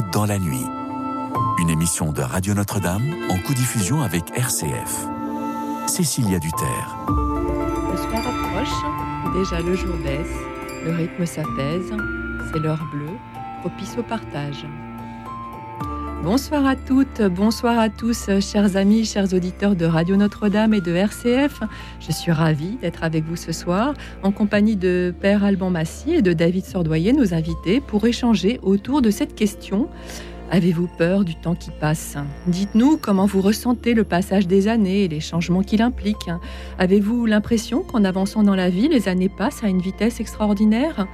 dans la nuit. Une émission de Radio Notre-Dame en co-diffusion avec RCF. Cécilia Duterre. Le soir approche, déjà le jour baisse, le rythme s'apaise, c'est l'heure bleue, propice au partage. Bonsoir à toutes, bonsoir à tous, chers amis, chers auditeurs de Radio Notre-Dame et de RCF. Je suis ravie d'être avec vous ce soir en compagnie de Père Alban Massy et de David Sordoyer, nos invités, pour échanger autour de cette question. Avez-vous peur du temps qui passe? Dites-nous comment vous ressentez le passage des années et les changements qu'il implique. Avez-vous l'impression qu'en avançant dans la vie, les années passent à une vitesse extraordinaire?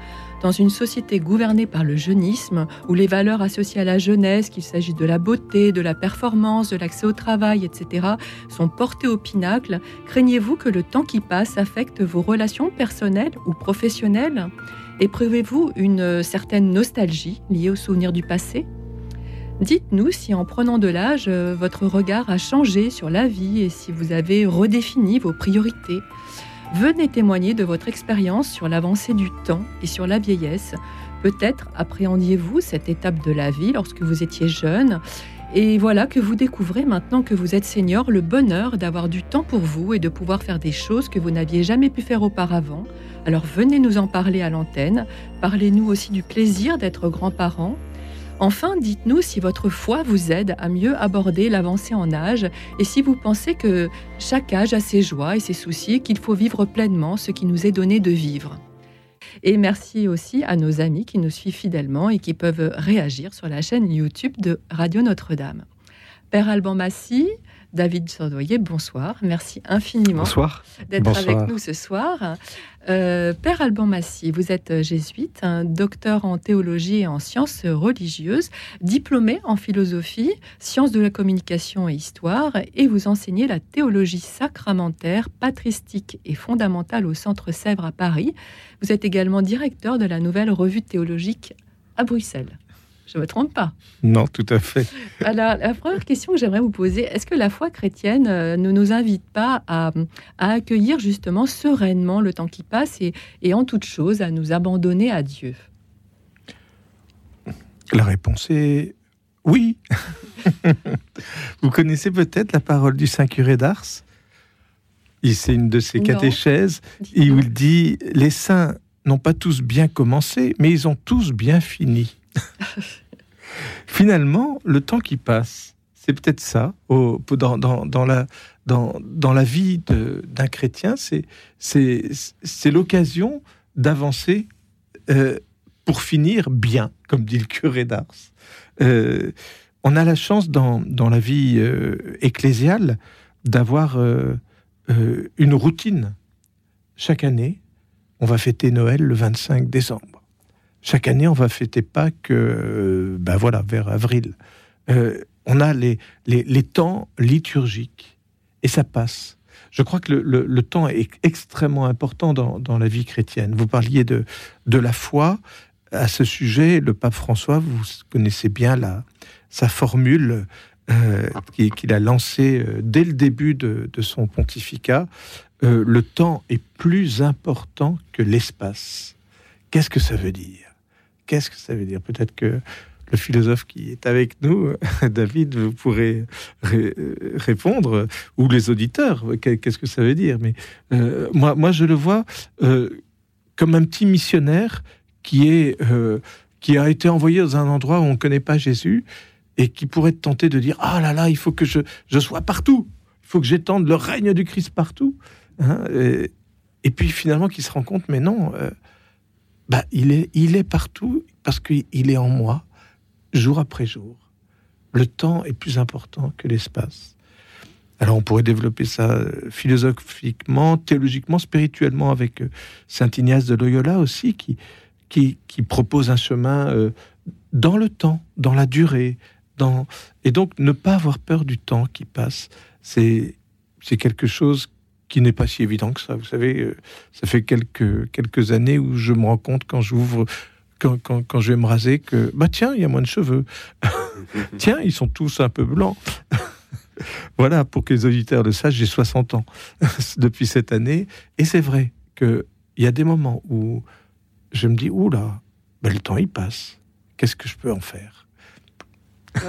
Dans une société gouvernée par le jeunisme, où les valeurs associées à la jeunesse, qu'il s'agisse de la beauté, de la performance, de l'accès au travail, etc., sont portées au pinacle, craignez-vous que le temps qui passe affecte vos relations personnelles ou professionnelles? Éprouvez-vous une certaine nostalgie liée aux souvenirs du passé? Dites-nous si en prenant de l'âge, votre regard a changé sur la vie et si vous avez redéfini vos priorités. Venez témoigner de votre expérience sur l'avancée du temps et sur la vieillesse. Peut-être appréhendiez-vous cette étape de la vie lorsque vous étiez jeune. Et voilà que vous découvrez maintenant que vous êtes senior le bonheur d'avoir du temps pour vous et de pouvoir faire des choses que vous n'aviez jamais pu faire auparavant. Alors venez nous en parler à l'antenne. Parlez-nous aussi du plaisir d'être grand-parent Enfin, dites-nous si votre foi vous aide à mieux aborder l'avancée en âge et si vous pensez que chaque âge a ses joies et ses soucis et qu'il faut vivre pleinement ce qui nous est donné de vivre. Et merci aussi à nos amis qui nous suivent fidèlement et qui peuvent réagir sur la chaîne YouTube de Radio Notre-Dame. Père Alban Massy, David Sordoyer, bonsoir. Merci infiniment d'être avec nous ce soir. Euh, Père Alban Massy, vous êtes jésuite, un docteur en théologie et en sciences religieuses, diplômé en philosophie, sciences de la communication et histoire, et vous enseignez la théologie sacramentaire, patristique et fondamentale au Centre Sèvres à Paris. Vous êtes également directeur de la nouvelle revue théologique à Bruxelles. Je ne me trompe pas. Non, tout à fait. Alors, la première question que j'aimerais vous poser, est-ce que la foi chrétienne euh, ne nous invite pas à, accueillir justement sereinement le temps qui passe et, et en toute chose à nous abandonner à Dieu? La réponse est oui. vous connaissez peut-être la parole du Saint curé d'Ars? C'est une de ses catéchèses, et où il dit Les saints n'ont pas tous bien commencé, mais ils ont tous bien fini. Finalement, le temps qui passe, c'est peut-être ça, dans, la, vie d'un chrétien, c'est l'occasion d'avancer euh, pour finir bien, comme dit le curé d'Ars. Euh, on a la chance dans, dans la vie euh, ecclésiale d'avoir une routine. Chaque année, on va fêter Noël le 25 décembre. Chaque année, on va fêter Pâques, euh, ben voilà, vers avril. Euh, on a les, les, temps liturgiques et ça passe. Je crois que le, temps est extrêmement important dans, la vie chrétienne. Vous parliez de, de la foi. À ce sujet, le pape François, vous connaissez bien la, sa formule euh, qu'il a lancée dès le début de, de son pontificat. le temps est plus important que l'espace. Qu'est-ce que ça veut dire? Qu'est-ce que ça veut dire? Peut-être que le philosophe qui est avec nous, David, vous pourrez répondre, ou les auditeurs, qu'est-ce que ça veut dire? Mais euh, moi, moi, je le vois euh, comme un petit missionnaire qui, est, euh, qui a été envoyé dans un endroit où on ne connaît pas Jésus et qui pourrait tenter de dire Ah là là, il faut que je, je sois partout, il faut que j'étende le règne du Christ partout. Hein, et, et, puis finalement, qui se rend compte, mais non bah, il, est, il est partout parce qu'il est en moi, jour après jour. Le temps est plus important que l'espace. Alors on pourrait développer ça euh, philosophiquement, théologiquement, spirituellement avec euh, Saint Ignace de Loyola aussi, qui, qui, propose un chemin euh, dans le temps, dans la durée, dans... et donc ne pas avoir peur du temps qui passe, c'est quelque chose qui n'est pas si évident que ça. Vous savez, euh, ça fait quelques, quelques années où je me rends compte quand j'ouvre, quand, quand, je vais me raser, que bah tiens, il y a moins de cheveux. tiens, ils sont tous un peu blancs. voilà, pour que les auditeurs le sachent, j'ai 60 ans depuis cette année. Et c'est vrai qu'il y a des moments où je me dis, oula, ben, le temps il passe. Qu'est-ce que je peux en faire?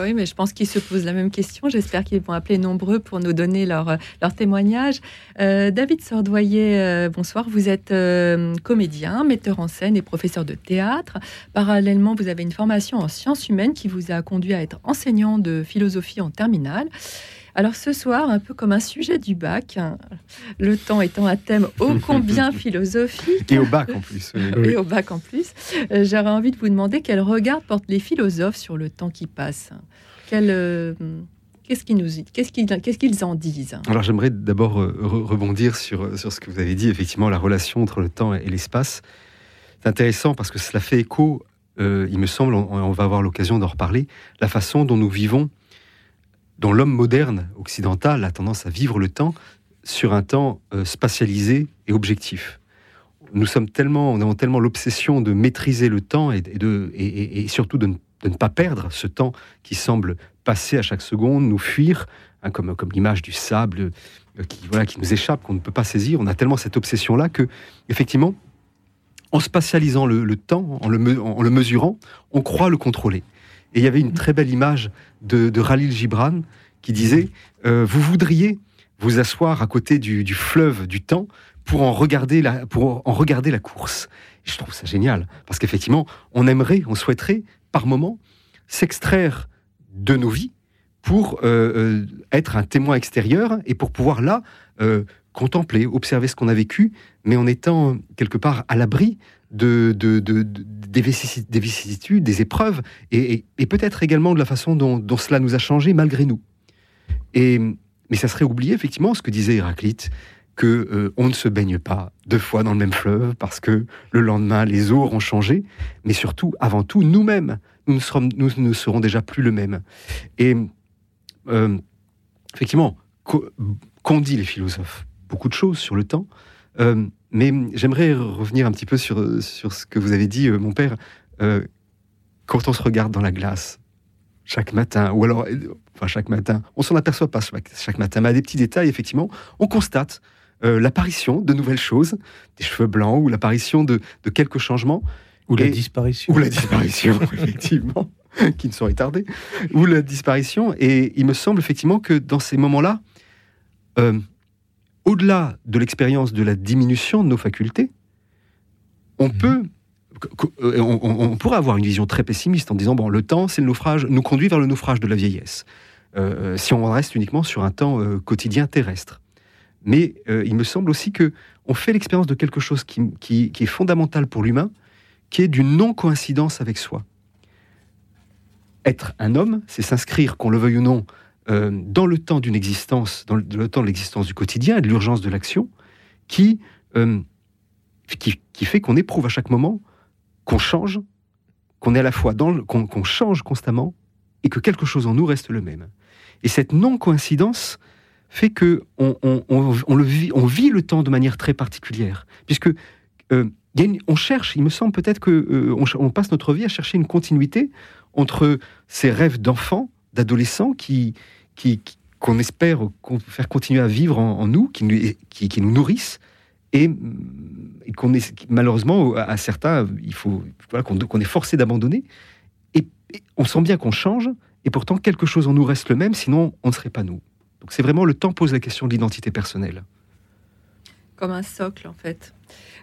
Oui, mais je pense qu'ils se posent la même question. J'espère qu'ils vont appeler nombreux pour nous donner leur, leur témoignage. Euh, David Sordoyer, euh, bonsoir. Vous êtes euh, comédien, metteur en scène et professeur de théâtre. Parallèlement, vous avez une formation en sciences humaines qui vous a conduit à être enseignant de philosophie en terminale. Alors ce soir, un peu comme un sujet du bac, hein, le temps étant un thème ô combien philosophique. Et au bac en plus. Et au bac en plus. Euh, j'aurais envie de vous demander quel regard portent les philosophes sur le temps qui passe. Euh, qu'est-ce qu'ils nous qu'est-ce qu'ils qu'est-ce qu'ils en disent? Alors j'aimerais d'abord euh, rebondir sur, sur ce que vous avez dit, effectivement, la relation entre le temps et l'espace. C'est intéressant parce que cela fait écho, il me semble, on va avoir l'occasion d'en reparler, la façon dont nous vivons dont l'homme moderne occidental a tendance à vivre le temps sur un temps euh, spatialisé et objectif. Nous sommes tellement, tellement l'obsession de maîtriser le temps et, de, et, surtout de ne, pas perdre ce temps qui semble passer à chaque seconde, nous fuir, hein, comme, comme l'image du sable euh, qui, voilà, qui nous échappe, qu'on ne peut pas saisir. On a tellement cette obsession-là que, effectivement, en spatialisant le, temps, en le mesurant, on croit le contrôler. Et il y avait une très belle image de, de Gibran qui disait euh, Vous voudriez vous asseoir à côté du, fleuve du temps pour en regarder la, pour en regarder la course. Et je trouve ça génial parce qu'effectivement, on aimerait, on souhaiterait par moment s'extraire de nos vies pour euh, euh, être un témoin extérieur et pour pouvoir là contempler, observer ce qu'on a vécu, mais en étant quelque part à l'abri de, des, vicissitudes, des épreuves, et, peut-être également de la façon dont, cela nous a changé malgré nous. Et, mais ça serait oublier effectivement ce que disait Héraclite, que euh, on ne se baigne pas deux fois dans le même fleuve parce que le lendemain les eaux auront changé, mais surtout, avant tout, nous-mêmes, nous ne serons, déjà plus le même. Et euh, effectivement, qu'ont dit les philosophes? Beaucoup de choses sur le temps. Euh, mais j'aimerais revenir un petit peu sur, sur ce que vous avez dit, euh, mon père. Euh, quand on se regarde dans la glace, chaque matin, ou alors, enfin chaque matin, on s'en aperçoit pas chaque, matin, mais à des petits détails, effectivement, on constate l'apparition de nouvelles choses, des cheveux blancs, ou l'apparition de, de, quelques changements. Ou la disparition. Ou la disparition, effectivement, qui ne saurait tarder. Ou la disparition. Et il me semble effectivement que dans ces moments-là, au-delà de l'expérience de la diminution de nos facultés, on mhm. peut euh, on, pourrait avoir une vision très pessimiste en disant bon le temps c'est le naufrage nous conduit vers le naufrage de la vieillesse euh, euh, si on reste uniquement sur un temps quotidien terrestre mais il me semble aussi que on fait l'expérience de quelque chose qui, est fondamental pour l'humain qui est d'une non coïncidence avec soi être un homme c'est s'inscrire qu'on le veuille ou non euh, dans le temps d'une existence, dans le, temps de l'existence du quotidien et de l'urgence de l'action, qui, euh, qui, qui, fait qu'on éprouve à chaque moment qu'on change, qu'on est à la fois dans qu'on change constamment et que quelque chose en nous reste le même. Et cette non-coïncidence fait que on, on, on, le vit, on vit le temps de manière très particulière, puisque euh, on cherche, il me semble peut-être que on, passe notre vie à chercher une continuité entre ces rêves d'enfants, d'adolescents qui, qu'on espère faire continuer à vivre en, nous, qui, nous nourrissent, et, qu'on est malheureusement à certains, il faut qu'on est forcé d'abandonner. Et, on sent bien qu'on change, et pourtant quelque chose en nous reste le même, sinon on ne serait pas nous. Donc c'est vraiment le temps pose la question de l'identité personnelle. Comme un socle en fait.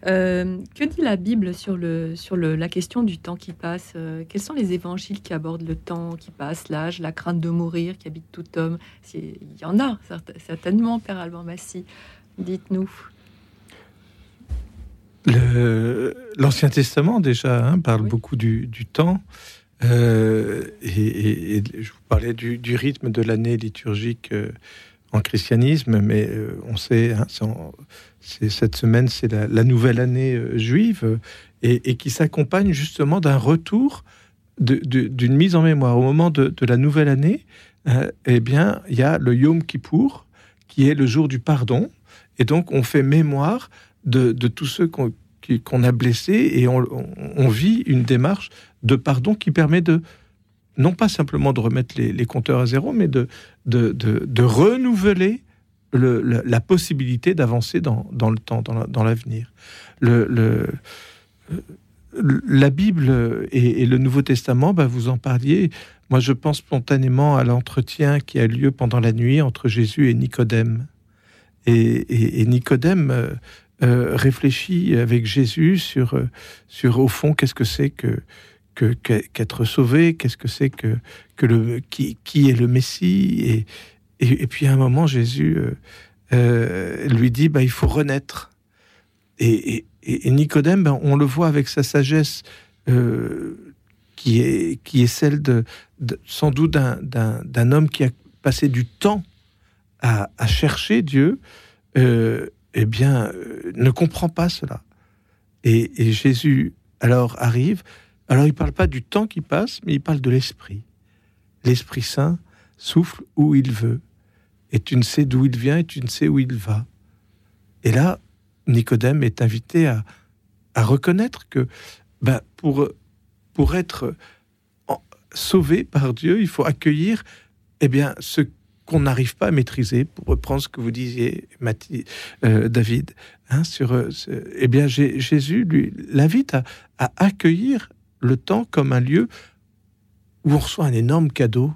Euh, que dit la Bible sur, le, sur le, la question du temps qui passe euh, Quels sont les évangiles qui abordent le temps qui passe, l'âge, la crainte de mourir qui habite tout homme? Il y en a certainement, Père Alban Massy. Dites-nous. L'Ancien Testament déjà hein, parle beaucoup du, temps. Euh, et, je vous parlais du, rythme de l'année liturgique en christianisme, mais on sait, hein, cette semaine, c'est la, nouvelle année euh, juive euh, et, qui s'accompagne justement d'un retour, d'une mise en mémoire. Au moment de, la nouvelle année, euh, eh bien, il y a le Yom Kippour, qui est le jour du pardon. Et donc, on fait mémoire de, tous ceux qu'on a blessés et on, vit une démarche de pardon qui permet de, non pas simplement de remettre les, compteurs à zéro, mais de, de renouveler la, possibilité d'avancer dans, le temps, dans l'avenir. le, la Bible et, le Nouveau Testament, bah, vous en parliez. Moi, je pense spontanément à l'entretien qui a lieu pendant la nuit entre Jésus et Nicodème. Et, Nicodème euh, euh, réfléchit avec Jésus sur, sur au fond, qu'est-ce que c'est que qu'être sauvé, qu'est-ce que c'est que, que le qui, qui est le Messie? Et, et, puis à un moment Jésus lui dit bah il faut renaître et, et, Nicodème, ben, on le voit avec sa sagesse euh, qui, est, qui est celle de, sans doute d'un homme qui a passé du temps à, chercher Dieu, euh, eh bien, euh, ne comprend pas cela. Et, Jésus, alors, arrive. Alors, il ne parle pas du temps qui passe, mais il parle de l'Esprit. L'Esprit Saint souffle où il veut. Et tu ne sais d'où il vient et tu ne sais où il va. Et là, Nicodème est invité à, reconnaître que ben, pour, pour être sauvé par Dieu, il faut accueillir eh bien, ce qu'on n'arrive pas à maîtriser, pour reprendre ce que vous disiez, euh, David, hein, sur, euh, eh bien, Jésus l'invite à, accueillir le temps comme un lieu où on reçoit un énorme cadeau,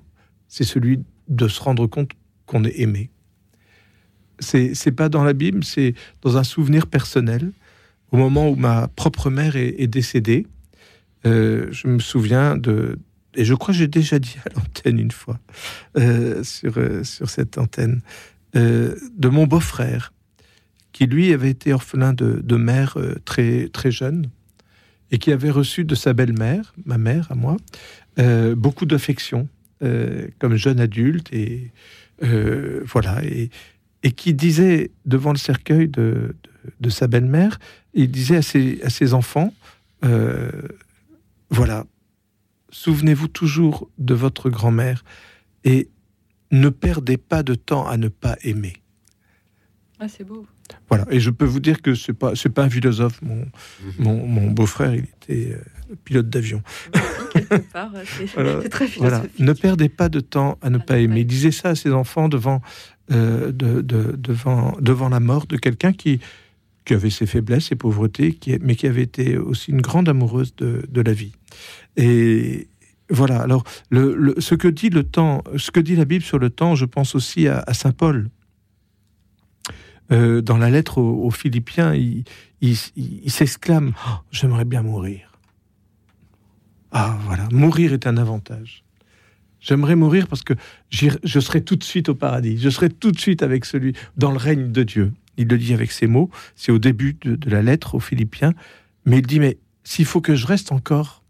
c'est celui de se rendre compte qu'on est aimé c'est pas dans la Bible, c'est dans un souvenir personnel. Au moment où ma propre mère est, décédée, euh, je me souviens de, et je crois que j'ai déjà dit à l'antenne une fois, euh, sur, euh, sur cette antenne, de mon beau-frère, qui lui avait été orphelin de, de mère très, très jeune, et qui avait reçu de sa belle-mère, ma mère à moi, beaucoup d'affection comme jeune adulte, et voilà, et, qui disait devant le cercueil de, sa belle-mère, il disait à ses, à ses enfants, euh, voilà, souvenez-vous toujours de votre grand-mère et ne perdez pas de temps à ne pas aimer. Ah, c'est beau. Voilà, et je peux vous dire que c'est pas c'est pas un philosophe. Mon, mhm. mon, beau-frère, il était euh, pilote d'avion. c'est très philosophique. Voilà. Ne perdez pas de temps à ne pas aimer. Il disait ça à ses enfants devant euh, de, devant, devant la mort de quelqu'un qui, qui avait ses faiblesses, ses pauvretés, qui, mais qui avait été aussi une grande amoureuse de, de la vie. Et voilà. Alors, le, ce que dit le temps, ce que dit la Bible sur le temps, je pense aussi à, saint Paul. Euh, dans la lettre aux, Philippiens, il, s'exclame oh, J'aimerais bien mourir. Ah, voilà, mourir est un avantage. J'aimerais mourir parce que je serai tout de suite au paradis. Je serai tout de suite avec celui dans le règne de Dieu. Il le dit avec ces mots. C'est au début de, la lettre aux Philippiens. Mais il dit mais s'il faut que je reste encore,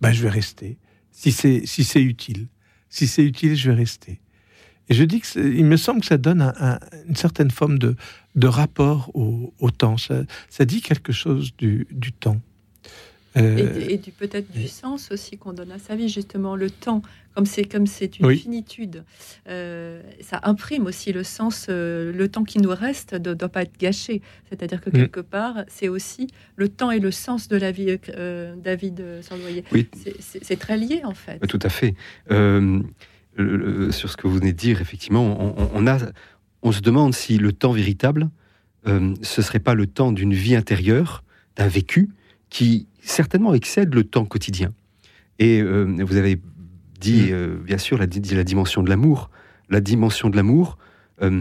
ben je vais rester. Si c'est si c'est utile, si c'est utile, je vais rester. Et je dis que il me semble que ça donne une certaine forme de, de rapport au, temps. Ça, ça, dit quelque chose du, du temps. Euh, et, du peut-être du sens aussi qu'on donne à sa vie, justement le temps, comme c'est comme c'est une finitude, euh, ça imprime aussi le sens. Euh, le temps qui nous reste ne doit pas être gâché. C'est-à-dire que mm. quelque part, c'est aussi le temps et le sens de la vie. David Sandoyer, oui. c'est très lié en fait. Tout à fait. Sur ce que vous venez de dire, effectivement, on, a, on se demande si le temps véritable, ce serait pas le temps d'une vie intérieure, d'un vécu qui certainement excède le temps quotidien. Et euh, vous avez dit, mm. euh, bien sûr, la, la dimension de l'amour. La dimension de l'amour euh,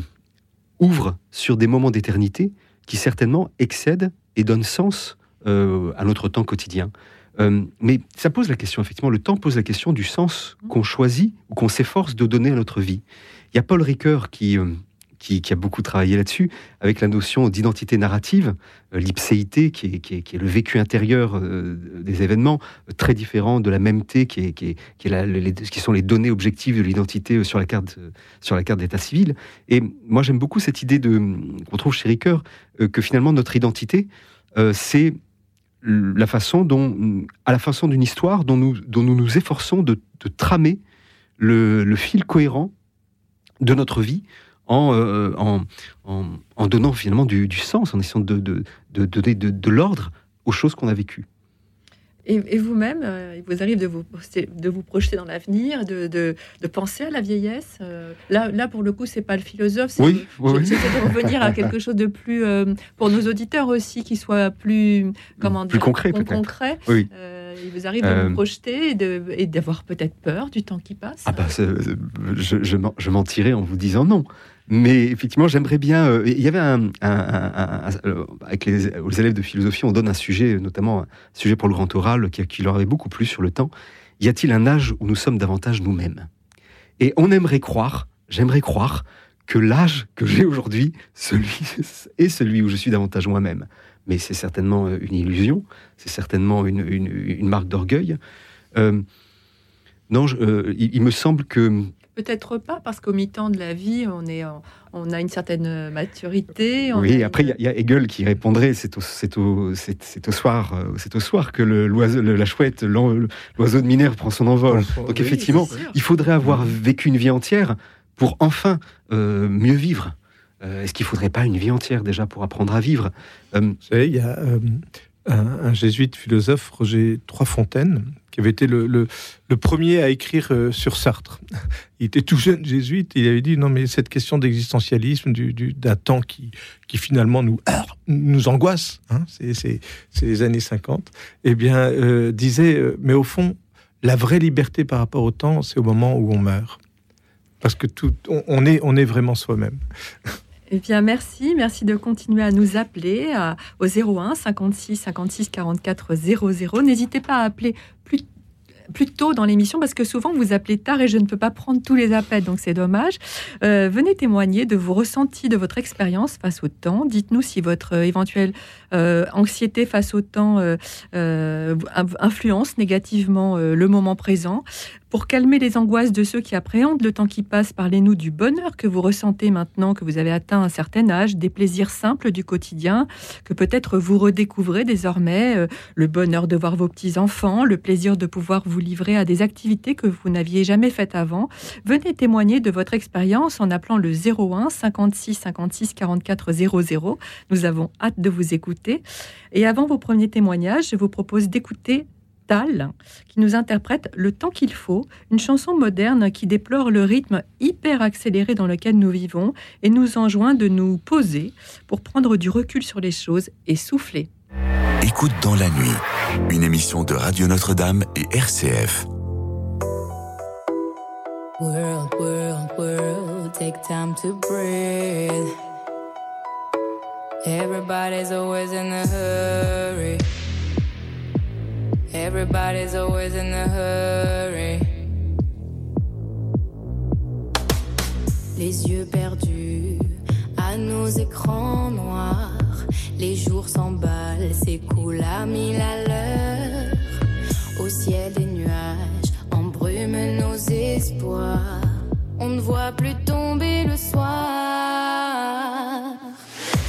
ouvre sur des moments d'éternité qui certainement excèdent et donnent sens à notre temps quotidien. Mais ça pose la question, effectivement, le temps pose la question du sens qu'on choisit ou qu'on s'efforce de donner à notre vie. Il y a Paul Ricoeur qui, qui, a beaucoup travaillé là-dessus, avec la notion d'identité narrative, euh, l'ipséité, qui est, le vécu intérieur euh, des événements, euh, très différent de la même qui, est, est qui sont les données objectives de l'identité sur la carte, sur la carte d'état civil. Et moi, j'aime beaucoup cette idée qu'on trouve chez Ricoeur, que finalement notre identité, c'est la façon dont, à la façon d'une histoire dont nous, dont nous nous efforçons de, tramer le, fil cohérent de notre vie euh, en, en, donnant finalement du, sens, en essayant de, de, de donner de, l'ordre aux choses qu'on a vécues. Et, vous-même, euh, il vous arrive de vous, de vous projeter dans l'avenir, de, de, penser à la vieillesse. Euh, là, là, pour le coup, c'est pas le philosophe. Oui, oui, de revenir à quelque chose de plus, euh, pour nos auditeurs aussi, qui soit plus, comment plus concret, concret. Oui. il vous arrive de vous projeter et d'avoir peut-être peur du temps qui passe. Ah bah, je, je, je mentirais en vous disant non. Mais effectivement, j'aimerais bien. Euh, il y avait un, euh, avec les, élèves de philosophie, on donne un sujet, notamment un sujet pour le grand oral, qui, leur avait beaucoup plu sur le temps. Y a-t-il un âge où nous sommes davantage nous-mêmes? Et on aimerait croire, j'aimerais croire, que l'âge que j'ai aujourd'hui, celui est celui où je suis davantage moi-même. Mais c'est certainement une illusion, c'est certainement une, marque d'orgueil. Euh, non, il, me semble que Peut-être pas, parce qu'au mi-temps de la vie, on, est on a une certaine maturité. oui, après, il y, a Hegel qui répondrait c'est au, au, au, soir, euh, c'est au soir que le, la chouette, l'oiseau de Minerve prend son envol. Donc, effectivement, il faudrait avoir vécu une vie entière pour enfin euh, mieux vivre. Euh, est-ce qu'il ne faudrait pas une vie entière déjà pour apprendre à vivre? Vous savez, il y a un, jésuite philosophe, Roger Troisfontaine, qui avait été le, premier à écrire euh, sur Sartre. Il était tout jeune jésuite, il avait dit non mais cette question d'existentialisme, d'un du, temps qui, qui finalement nous, nous angoisse, hein, c'est les années 50, eh bien euh, disait, euh, mais au fond, la vraie liberté par rapport au temps, c'est au moment où on meurt. Parce que tout, on est, on est vraiment soi-même. Eh bien, merci. Merci de continuer à nous appeler au 01 56 56 44 00. N'hésitez pas à appeler plus plus tôt dans l'émission parce que souvent vous appelez tard et je ne peux pas prendre tous les appels, donc c'est dommage. Euh, venez témoigner de vos ressentis, de votre expérience face au temps. Dites-nous si votre éventuelle euh, anxiété face au temps euh, influence négativement le moment présent. Pour calmer les angoisses de ceux qui appréhendent le temps qui passe, parlez-nous du bonheur que vous ressentez maintenant que vous avez atteint un certain âge, des plaisirs simples du quotidien, que peut-être vous redécouvrez désormais, euh, le bonheur de voir vos petits-enfants, le plaisir de pouvoir vous livrer à des activités que vous n'aviez jamais faites avant. Venez témoigner de votre expérience en appelant le 01 56 56 44 00. Nous avons hâte de vous écouter. Et avant vos premiers témoignages, je vous propose d'écouter qui nous interprète Le temps qu'il faut, une chanson moderne qui déplore le rythme hyper accéléré dans lequel nous vivons et nous enjoint de nous poser pour prendre du recul sur les choses et souffler. Écoute dans la nuit, une émission de Radio Notre-Dame et RCF. World, world, world, take time to breathe. Everybody's always in a hurry. Everybody's always in a hurry. Les yeux perdus à nos écrans noirs. Les jours s'emballent, s'écoulent à mille à l'heure. Au ciel des nuages embrument nos espoirs. On ne voit plus tomber le soir.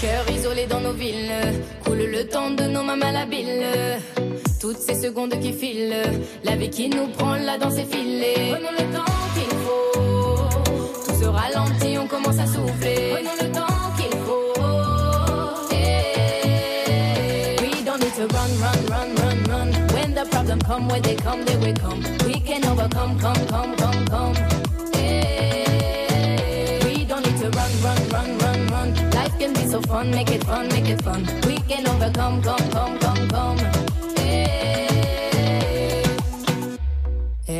Cœur isolé dans nos villes, coule le temps de nos mains malhabiles. Toutes ces secondes qui filent, la vie qui nous prend là dans ses filets. Prenons le temps qu'il faut. Tout se ralentit, on commence à souffler. Prenons le temps qu'il faut. We don't need to run, run, run, run, run. When the problem come, when they come, they will come. We can overcome, come, come, come, come. We don't need to run, run, run, run, run. Life can be so fun, make it fun, make it fun. We can overcome, come, come, come, come.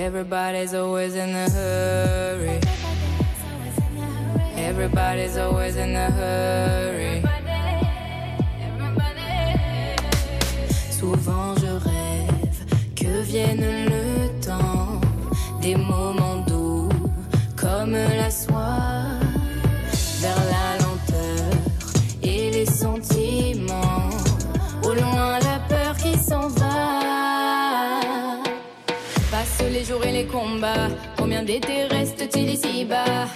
Everybody's always in a hurry. Everybody's always in a hurry. Souvent je rêve que vienne Combien d'été reste-t-il ici-bas?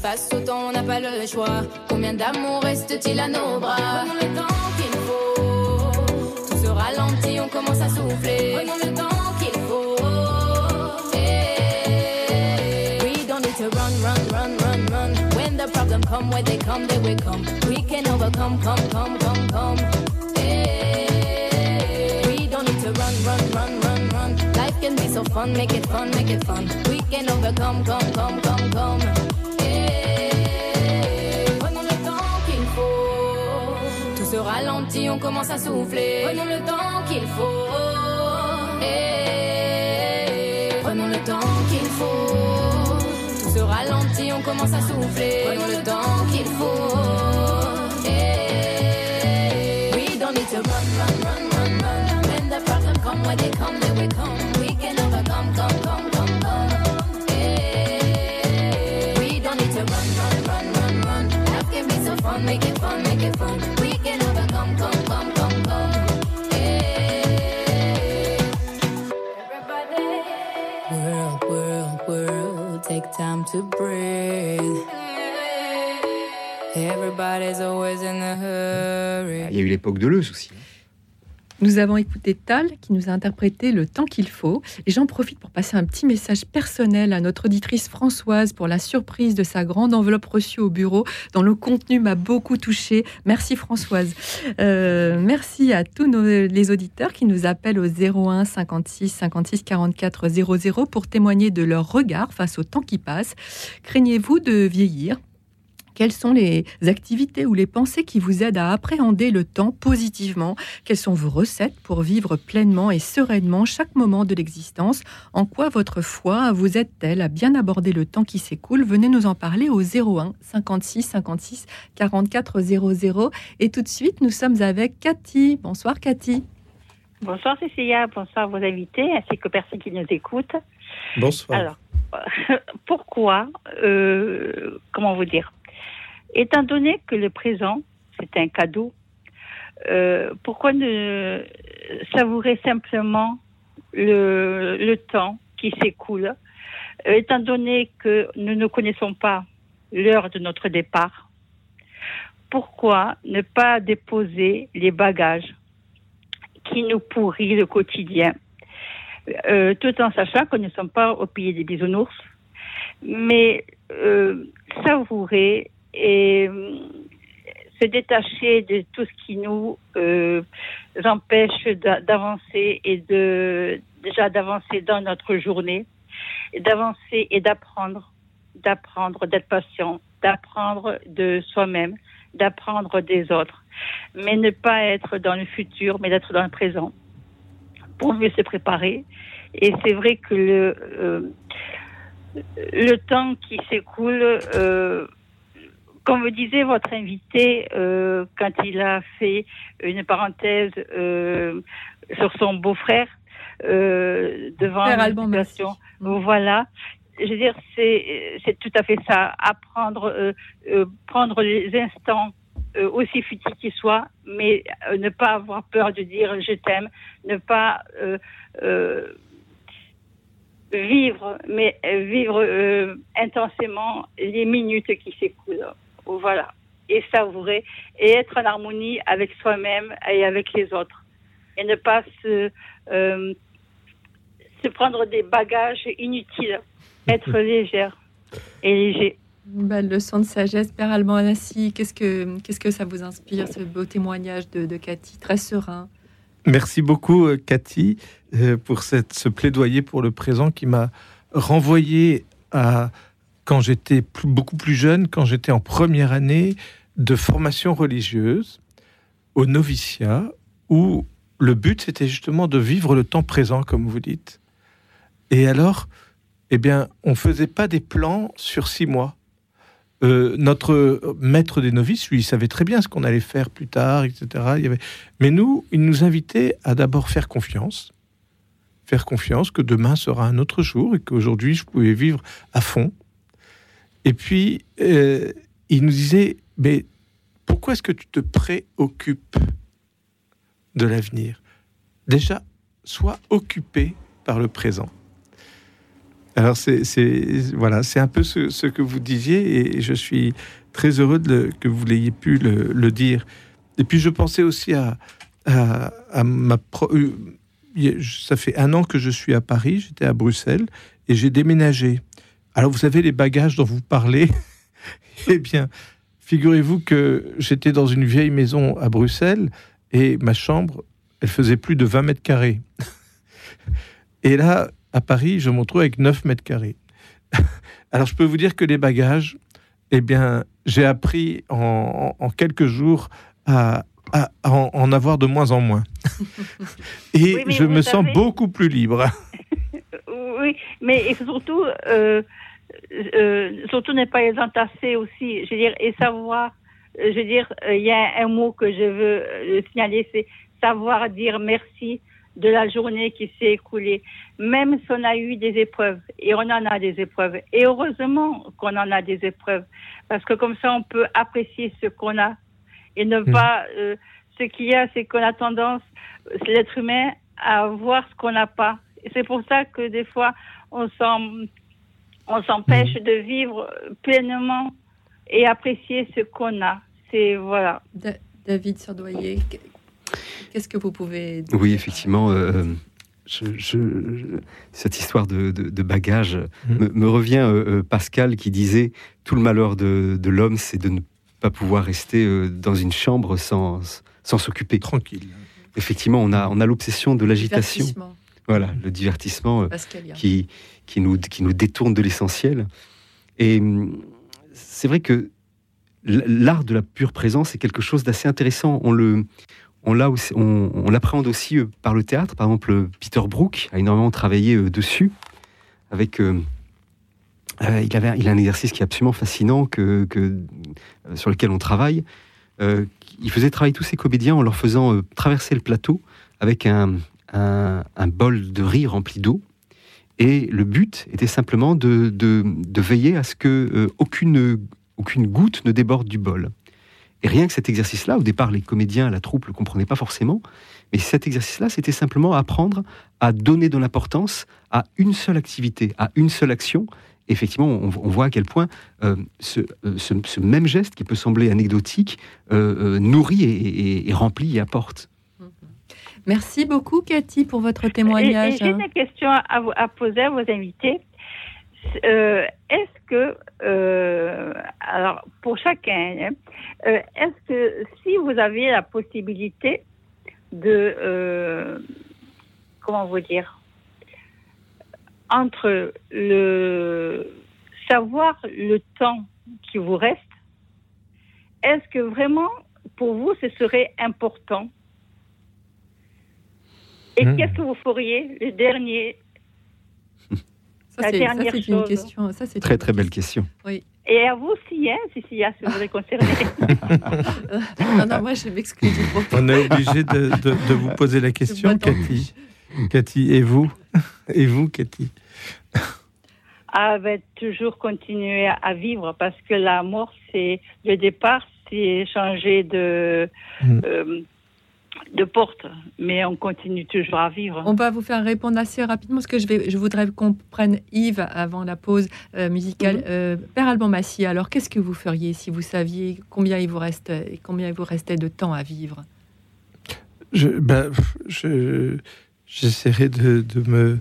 Face au temps, on n'a pas le choix. Combien d'amour reste-t-il à nos bras? Prenons le temps qu'il faut. Tout se ralentit, on commence à souffler. Prenons le temps qu'il faut. We don't need to run, run, run, run, run. When the problem come, when they come, they will come. We can overcome, come, come, come, come. We don't need to run, run, run. Can be so fun, make it fun, make it fun. We can overcome, come, come, come, come. Yeah. Prenons le temps qu'il faut. Tout se ralentit, on commence à souffler. Prenons le temps qu'il faut. Yeah. Prenons le temps qu'il faut. Tout se ralentit, on commence à souffler. Prenons le temps qu'il faut. Yeah. We don't need to run, run, run, run, run. When the problem come, when they come, time to breathe. Everybody's always in a hurry. Il y a eu l'époque de Leuze aussi. Nous avons écouté Tal qui nous a interprété Le temps qu'il faut. Et j'en profite pour passer un petit message personnel à notre auditrice Françoise pour la surprise de sa grande enveloppe reçue au bureau, dont le contenu m'a beaucoup touchée. Merci Françoise. Euh, merci à tous les auditeurs qui nous appellent au 01 56 56 44 00 pour témoigner de leur regard face au temps qui passe. Craignez-vous de vieillir? Quelles sont les activités ou les pensées qui vous aident à appréhender le temps positivement? Quelles sont vos recettes pour vivre pleinement et sereinement chaque moment de l'existence? En quoi votre foi vous aide-t-elle à bien aborder le temps qui s'écoule? Venez nous en parler au 01 56 56 44 00. Et tout de suite, nous sommes avec Cathy. Bonsoir Cathy. Bonsoir Cécilia, bonsoir vos invités ainsi que personnes qui nous écoutent. Bonsoir. Alors, pourquoi, euh, comment vous dire Étant donné que le présent, c'est un cadeau, euh, pourquoi ne savourer simplement le, temps qui s'écoule Euh, Étant donné que nous ne connaissons pas l'heure de notre départ, pourquoi ne pas déposer les bagages qui nous pourrit le quotidien, euh, tout en sachant que nous ne sommes pas au pays des bisounours, mais savourer et euh, se détacher de tout ce qui nous euh, empêche d'a- d'avancer et de déjà d'avancer dans notre journée, d'avancer et d'apprendre, d'apprendre, d'être patient, d'apprendre de soi-même, d'apprendre des autres, mais ne pas être dans le futur, mais d'être dans le présent pour mieux se préparer. Et c'est vrai que le, euh, le temps qui s'écoule, euh, comme me disait votre invité euh, quand il a fait une parenthèse euh, sur son beau-frère euh, devant la situation. Voilà. Je veux dire, c'est c'est tout à fait ça. Apprendre, euh, prendre les instants euh, aussi futiles qu'ils soient, mais euh, ne pas avoir peur de dire je t'aime, ne pas euh, vivre, mais vivre intensément les minutes qui s'écoulent. Voilà. Et savourer et être en harmonie avec soi-même et avec les autres. Et ne pas se, euh, se prendre des bagages inutiles. Être légère et léger. Une belle leçon de sagesse, Père Alban Anassi. Qu'est-ce que, qu'est-ce que ça vous inspire, ce beau témoignage de, de Cathy, très serein? Merci beaucoup, euh, Cathy, euh, pour cette, ce plaidoyer pour le présent qui m'a renvoyé à quand j'étais beaucoup plus jeune, quand j'étais en première année de formation religieuse au noviciat, où le but c'était justement de vivre le temps présent, comme vous dites. Et alors, eh bien, on faisait pas des plans sur six mois. Euh, notre maître des novices, lui, il savait très bien ce qu'on allait faire plus tard, etc. Mais nous, il nous invitait à d'abord faire confiance, faire confiance que demain sera un autre jour et qu'aujourd'hui, je pouvais vivre à fond. Et puis, euh, il nous disait, mais pourquoi est-ce que tu te préoccupes de l'avenir? Déjà, sois occupé par le présent. Alors, c'est voilà, c'est un peu ce, que vous disiez et je suis très heureux que vous l'ayez pu le, dire. Et puis, je pensais aussi à, à, ma... pro- euh, ça fait un an que je suis à Paris, j'étais à Bruxelles et j'ai déménagé. Alors, vous savez, les bagages dont vous parlez, eh bien, figurez-vous que j'étais dans une vieille maison à Bruxelles et ma chambre, elle faisait plus de 20 mètres carrés. Et là, à Paris, je me retrouve avec 9 mètres carrés. Alors, je peux vous dire que les bagages, eh bien, j'ai appris en, quelques jours à, en, avoir de moins en moins. Et je me sens beaucoup plus libre. oui, mais surtout, euh, euh, surtout ne pas les entasser aussi. Je veux dire, et savoir, je veux dire, il y a un mot que je veux signaler, c'est savoir dire merci de la journée qui s'est écoulée, même si on a eu des épreuves, et on en a des épreuves, et heureusement qu'on en a des épreuves, parce que comme ça on peut apprécier ce qu'on a, et ne hmm. pas... Euh, ce qu'il y a, c'est qu'on a tendance, l'être humain, à voir ce qu'on n'a pas. Et c'est pour ça que des fois, on s'empêche hmm. de vivre pleinement et apprécier ce qu'on a. C'est voilà. David Surdoyer, Qu'est-ce que vous pouvez dire? Oui, effectivement. Euh, cette histoire de, bagages mm. me, revient euh, euh, Pascal qui disait tout le malheur de, l'homme, c'est de ne pas pouvoir rester dans une chambre sans sans s'occuper. Tranquille. Effectivement, on a on a l'obsession de l'agitation. Voilà, le divertissement qui qui nous qui nous détourne de l'essentiel. Et hum, c'est vrai que l'art de la pure présence est quelque chose d'assez intéressant. On le on l'appréhende aussi euh, par le théâtre. Par exemple, Peter Brook a énormément travaillé euh, dessus. Avec, euh, il, avait, il a un exercice qui est absolument fascinant que, sur lequel on travaille. il faisait travailler tous ses comédiens en leur faisant traverser le plateau avec un, bol de riz rempli d'eau. Et le but était simplement de, veiller à ce que aucune, aucune goutte ne déborde du bol. Et rien que cet exercice-là, au départ, les comédiens, la troupe ne le comprenaient pas forcément, mais cet exercice-là, c'était simplement apprendre à donner de l'importance à une seule activité, à une seule action. effectivement, on, voit à quel point euh, euh, ce, même geste, qui peut sembler anecdotique, euh, nourrit et, remplit et apporte. Merci beaucoup, Cathy, pour votre témoignage. J'ai une question à, à poser à vos invités. Euh, est-ce que, euh, alors pour chacun, hein, euh, est-ce que si vous aviez la possibilité de, comment vous dire, entre le savoir le temps qui vous reste, est-ce que vraiment pour vous ce serait important Et hmm. qu'est-ce que vous feriez le dernier ça, c'est une question. Ça, très, très belle question. Oui. Et à vous aussi, hein, si, si, à ce vous est concerné. non, non, moi, je m'excuse. On est obligé de, de, vous poser la question, Cathy. Cathy, et vous Et vous, Cathy Ah, ben, toujours continuer à vivre parce que la mort, c'est le départ, c'est changer de. Mm. Euh, de porte, mais on continue toujours à vivre. On va vous faire répondre assez rapidement, parce que je, vais, je voudrais qu'on prenne Yves avant la pause euh, musicale. Mhm. Euh, Père Alban Massy, alors qu'est-ce que vous feriez si vous saviez combien il vous reste et combien il vous restait de temps à vivre? Je, ben, je, j'essaierai de, de, me,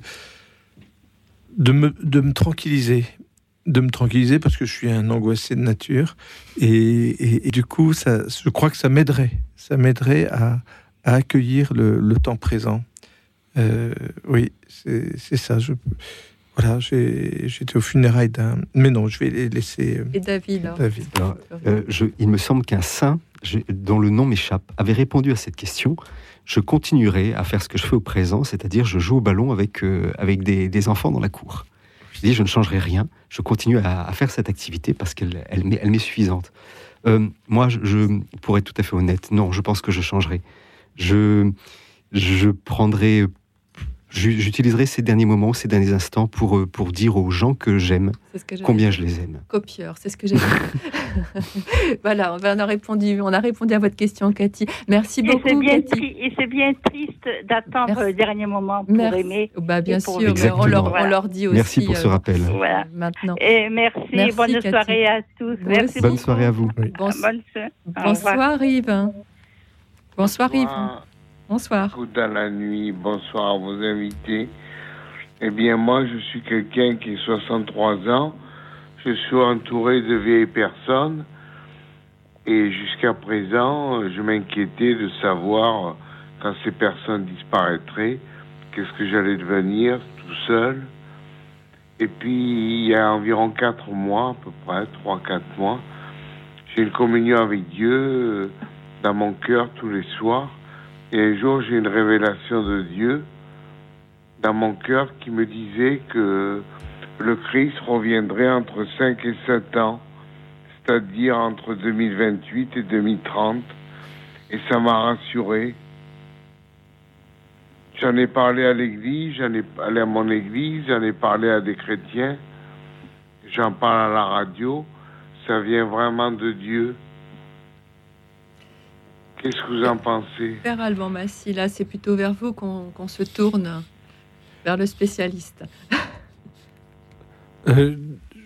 de, me, de me tranquilliser de me tranquilliser parce que je suis un angoissé de nature et, et du coup ça, je crois que ça m'aiderait ça m'aiderait à, à accueillir le, temps présent. Euh, oui, c'est ça. Je, voilà, j'étais au funérailles d'un. Mais non, je vais les laisser. Euh, Et David. David. Euh, je, il me semble qu'un saint, dont le nom m'échappe, avait répondu à cette question. Je continuerai à faire ce que je fais au présent, c'est-à-dire je joue au ballon avec, avec des, enfants dans la cour. Je ne changerai rien, je continue à, faire cette activité parce qu'elle elle, elle m'est suffisante. moi, je, je, pour être tout à fait honnête, non, je pense que je changerai je, je prendrai, j'utiliserai ces derniers moments, ces derniers instants pour, euh, pour dire aux gens que j'aime combien je les aime. Copieur, c'est ce que j'ai dit. voilà, on a, répondu, on a répondu à votre question, Cathy. Merci beaucoup, et Cathy. et c'est bien triste d'attendre le dernier moment pour aimer. Bah, bien sûr, mais on, leur, on, leur, dit aussi. Merci pour ce euh, rappel. Voilà. Maintenant. Et merci, bonne soirée à tous. Merci bonne soirée à vous. Bonsoir, Yves. Bonsoir Yves. Bonsoir. dans la nuit, bonsoir à vos invités. Eh bien, moi, je suis quelqu'un qui a 63 ans. Je suis entouré de vieilles personnes. Et jusqu'à présent, je m'inquiétais de savoir quand ces personnes disparaîtraient, qu'est-ce que j'allais devenir tout seul. Et puis, il y a environ quatre mois, à peu près, trois, quatre mois, j'ai une communion avec Dieu euh, dans mon cœur tous les soirs. Et un jour, j'ai une révélation de Dieu dans mon cœur qui me disait que le Christ reviendrait entre 5 et 7 ans, c'est-à-dire entre 2028 et 2030. Et ça m'a rassuré. J'en ai parlé à l'église, j'en ai parlé à mon église, j'en ai parlé à des chrétiens, j'en parle à la radio. Ça vient vraiment de Dieu. Qu'est-ce que vous en pensez Père Alban Massy, là, c'est plutôt vers vous qu'on se tourne, vers le spécialiste. Euh,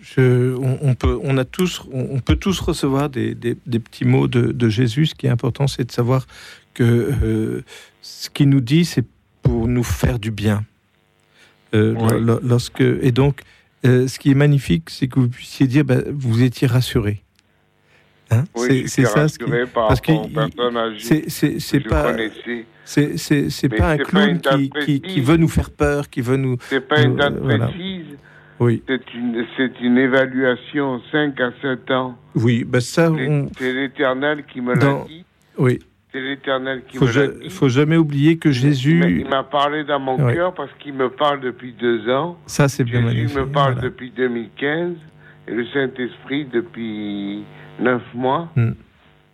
je, on, peut, on, a tous, on, peut tous recevoir des, des, petits mots de, de, Jésus. Ce qui est important, c'est de savoir que euh, ce qu'il nous dit, c'est pour nous faire du bien. Euh, lorsque, et donc, ce qui est magnifique, c'est que vous puissiez dire, ben, vous étiez rassuré. Hein? C'est ça ce parce que c'est pas c'est pas un clown qui, qui, qui, veut nous faire peur, qui veut nous. C'est pas une date précise. Oui. C'est une, une évaluation 5 à 7 ans. Oui, ben ça. C'est l'Éternel qui me l'a dit. Oui. C'est l'Éternel qui me l'a dit. Il faut jamais oublier que Jésus. Il m'a parlé dans mon cœur parce qu'il me parle depuis deux ans. Ça, c'est bien Jésus me parle depuis 2015 et le Saint-Esprit depuis neuf mois. Hmm.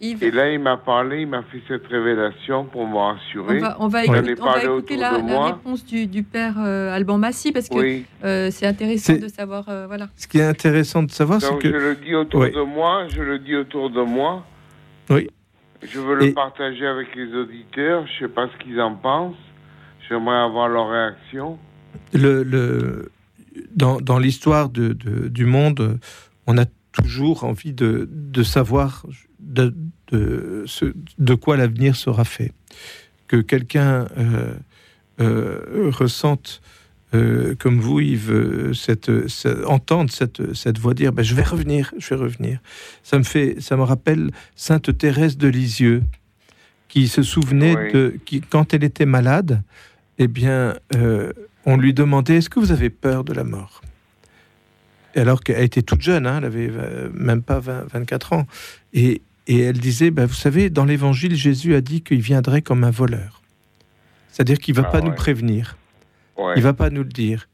Et là, il m'a parlé, il m'a fait cette révélation pour me rassurer. On va, on va écouter, la, réponse du, père euh, Alban Massy parce que euh, c'est intéressant de savoir. Euh, voilà. Ce qui est intéressant de savoir, c'est que. Je le dis autour de moi, je le dis autour de moi. Oui. Je veux le partager avec les auditeurs. Je ne sais pas ce qu'ils en pensent. J'aimerais avoir leur réaction. Le, le, dans, dans l'histoire de, de, du monde, on a toujours envie de, de savoir de, de, ce, de quoi l'avenir sera fait. Que quelqu'un euh, euh, ressente euh, comme vous, Yves, cette, entendre cette, cette voix dire ben, Je vais revenir, je vais revenir. Ça me, fait, ça me rappelle Sainte Thérèse de Lisieux, qui se souvenait de. Qui, quand elle était malade, eh bien, on lui demandait Est-ce que vous avez peur de la mort? Alors qu'elle était toute jeune, hein, elle avait même pas 24 ans. Et, et elle disait, bah, vous savez, dans l'Évangile, Jésus a dit qu'il viendrait comme un voleur. C'est-à-dire qu'il ne va ah pas nous prévenir. Il ne va pas nous le dire.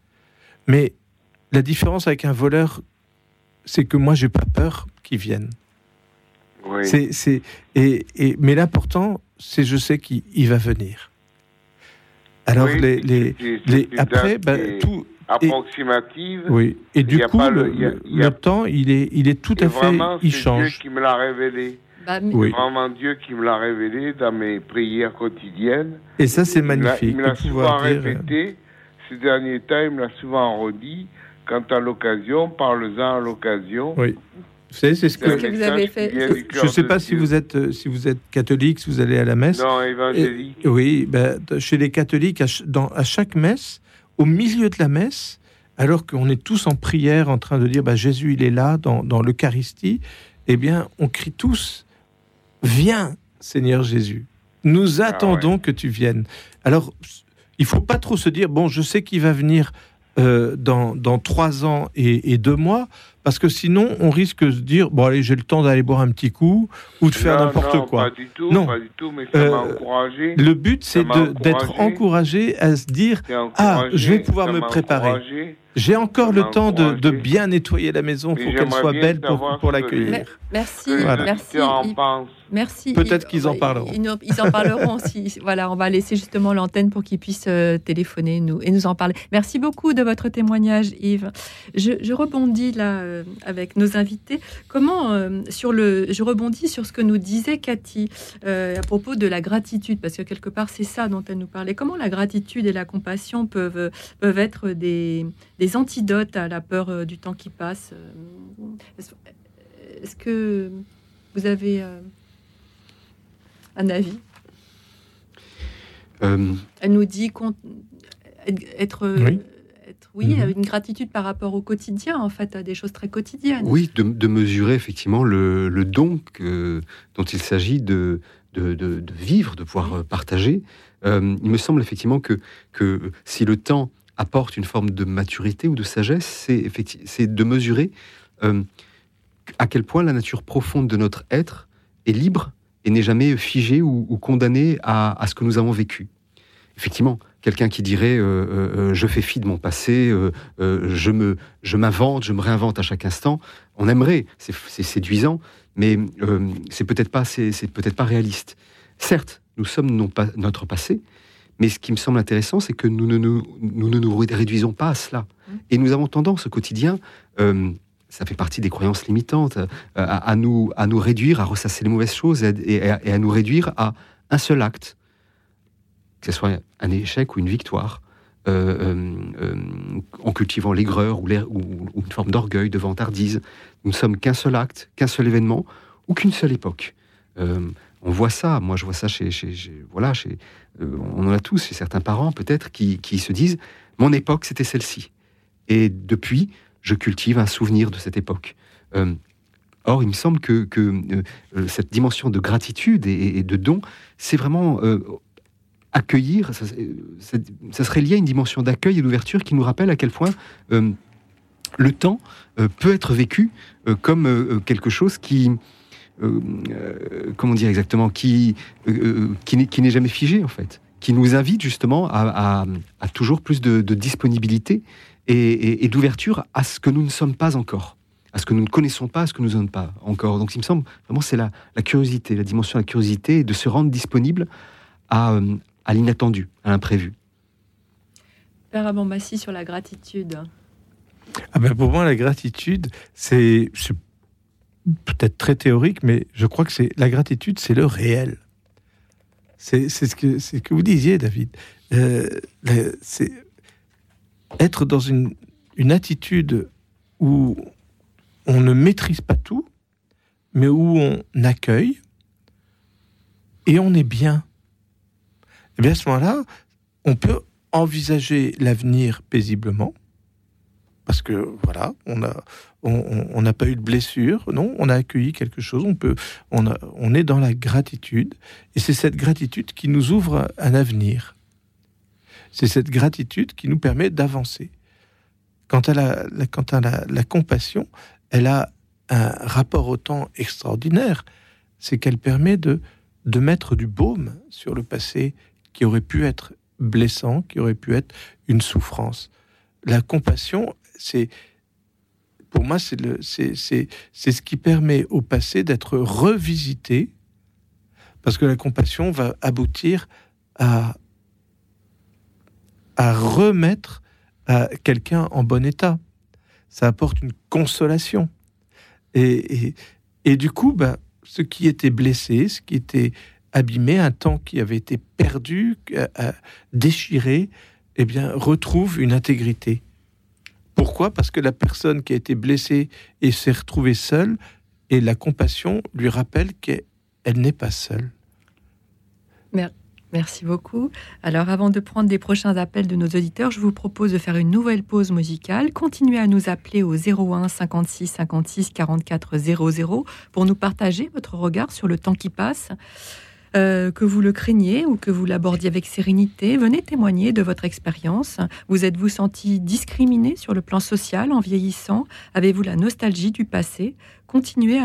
Mais la différence avec un voleur, c'est que moi, j'ai pas peur qu'il vienne. C'est, et, et, mais l'important, c'est je sais qu'il va venir. Alors, les, les, les, après, ben, tout, approximative. oui. Et du coup, le, temps, il est, il est tout à fait, il change. Dieu qui me l'a révélé. Bah, oui. vraiment Dieu qui me l'a révélé dans mes prières quotidiennes. Et ça, c'est magnifique. Il me l'a souvent répété. Ces derniers temps, il me l'a souvent redit. Quant à l'occasion, parle-en à l'occasion. Oui. Vous savez, c'est ce que, vous avez fait. Je ne sais pas si vous êtes euh, si vous êtes catholique, si vous allez à la messe. Non, évangélique. oui, ben, chez les catholiques, à, dans, à chaque messe, au milieu de la messe, alors qu'on est tous en prière en train de dire bah, Jésus, il est là dans, dans l'Eucharistie, eh bien, on crie tous Viens, Seigneur Jésus. Nous ah attendons que tu viennes. Alors, il faut pas trop se dire bon, je sais qu'il va venir euh, dans, dans, trois ans et, et, deux mois, parce que sinon, on risque de se dire bon, allez, j'ai le temps d'aller boire un petit coup ou de faire n'importe quoi. Pas du tout, non, pas du tout, mais ça m'a euh, encouragé. Le but, c'est d'être encouragé à se dire ah, je vais pouvoir me préparer. J'ai encore le temps de, de, bien nettoyer la maison pour qu'elle soit belle pour, pour l'accueillir. Merci, merci. Merci. Peut-être qu'ils en parleront. Ils, en parleront si. Voilà, on va laisser justement l'antenne pour qu'ils puissent euh, téléphoner nous, et nous en parler. Merci beaucoup de votre témoignage, Yves. Je, rebondis là euh, avec nos invités. Comment euh, sur le, je rebondis sur ce que nous disait Cathy à propos de la gratitude, parce que quelque part c'est ça dont elle nous parlait. Comment la gratitude et la compassion peuvent peuvent être des des antidotes à la peur euh, du temps qui passe. Euh, est-ce que vous avez euh, un avis? Elle nous dit être. Oui, mhm. une gratitude par rapport au quotidien, en fait, à des choses très quotidiennes. Oui, de, mesurer effectivement le, don dont il s'agit de, de, vivre, de pouvoir partager. Euh, il me semble effectivement que, que si le temps apporte une forme de maturité ou de sagesse, c'est de mesurer euh, à quel point la nature profonde de notre être est libre et n'est jamais figée ou, condamnée à, ce que nous avons vécu. Effectivement, quelqu'un qui dirait euh, je fais fi de mon passé, je me je m'invente, je me réinvente à chaque instant, on aimerait, c'est séduisant, mais c'est peut-être pas c'est peut-être pas réaliste. Certes, nous sommes non pas notre passé, mais ce qui me semble intéressant, c'est que nous ne nous, nous, ne nous réduisons pas à cela. Mmh. Et nous avons tendance au quotidien, euh, ça fait partie des croyances limitantes, euh, à, nous, à nous réduire, à ressasser les mauvaises choses et, à, nous réduire à un seul acte, que ce soit un échec ou une victoire. Euh, en cultivant l'aigreur ou, ou, une forme d'orgueil, de vantardise. Nous ne sommes qu'un seul acte, qu'un seul événement ou qu'une seule époque on voit ça. Moi, je vois ça chez, voilà, chez, euh, on en a tous, chez certains parents peut-être, qui, se disent mon époque, c'était celle-ci. Et depuis, je cultive un souvenir de cette époque. Euh, or, il me semble que, euh, cette dimension de gratitude et, de don, c'est vraiment accueillir. Ça, serait lié à une dimension d'accueil et d'ouverture qui nous rappelle à quel point le temps peut être vécu comme quelque chose qui comment dire exactement, qui, euh, qui n'est jamais figé en fait, qui nous invite justement à, toujours plus de, disponibilité et, d'ouverture à ce que nous ne sommes pas encore, à ce que nous ne connaissons pas, à ce que nous ne sommes pas encore. Donc il me semble vraiment c'est la, curiosité, la dimension de la curiosité, de se rendre disponible à, à l'inattendu, à l'imprévu. Père Abambassi sur la gratitude. Ah ben pour moi, la gratitude, c'est peut-être très théorique, mais je crois que c'est la gratitude, c'est le réel. C'est ce que vous disiez, David. Euh, c'est être dans une, une attitude où on ne maîtrise pas tout, mais où on accueille et on est bien. Et bien à ce moment-là, on peut envisager l'avenir paisiblement, parce que voilà, on a, on n'a pas eu de blessure, non, on a accueilli quelque chose, on peut, on, est dans la gratitude, et c'est cette gratitude qui nous ouvre un avenir. C'est cette gratitude qui nous permet d'avancer. Quant à la, quant à la, compassion, elle a un rapport au temps extraordinaire, c'est qu'elle permet de, de mettre du baume sur le passé qui aurait pu être blessant, qui aurait pu être une souffrance. La compassion, c'est pour moi, c'est ce qui permet au passé d'être revisité, parce que la compassion va aboutir à, à remettre quelqu'un en bon état. Ça apporte une consolation. Et, et, du coup, ben, ce qui était blessé, ce qui était abîmé, un temps qui avait été perdu, déchiré, eh bien, retrouve une intégrité. Pourquoi? Parce que la personne qui a été blessée et s'est retrouvée seule, et la compassion lui rappelle qu'elle n'est pas seule. Merci beaucoup. Alors, avant de prendre des prochains appels de nos auditeurs, je vous propose de faire une nouvelle pause musicale. Continuez à nous appeler au 01 56 56 44 00 pour nous partager votre regard sur le temps qui passe. Euh, que vous le craigniez ou que vous l'abordiez avec sérénité, venez témoigner de votre expérience. Vous êtes-vous senti discriminé sur le plan social en vieillissant? Avez-vous la nostalgie du passé? Continuez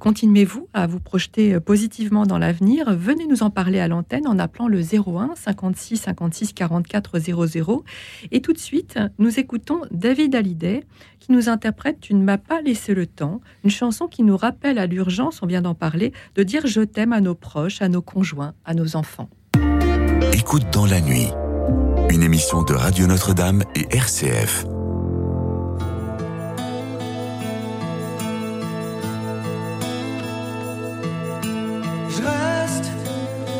continuez-vous à vous projeter positivement dans l'avenir Venez nous en parler à l'antenne en appelant le 01 56 56 44 00. Et tout de suite, nous écoutons David Hallyday qui nous interprète Tu ne m'as pas laissé le temps, une chanson qui nous rappelle à l'urgence, on vient d'en parler, de dire je t'aime à nos proches, à nos conjoints, à nos enfants. Écoute dans la nuit, une émission de Radio Notre-Dame et RCF.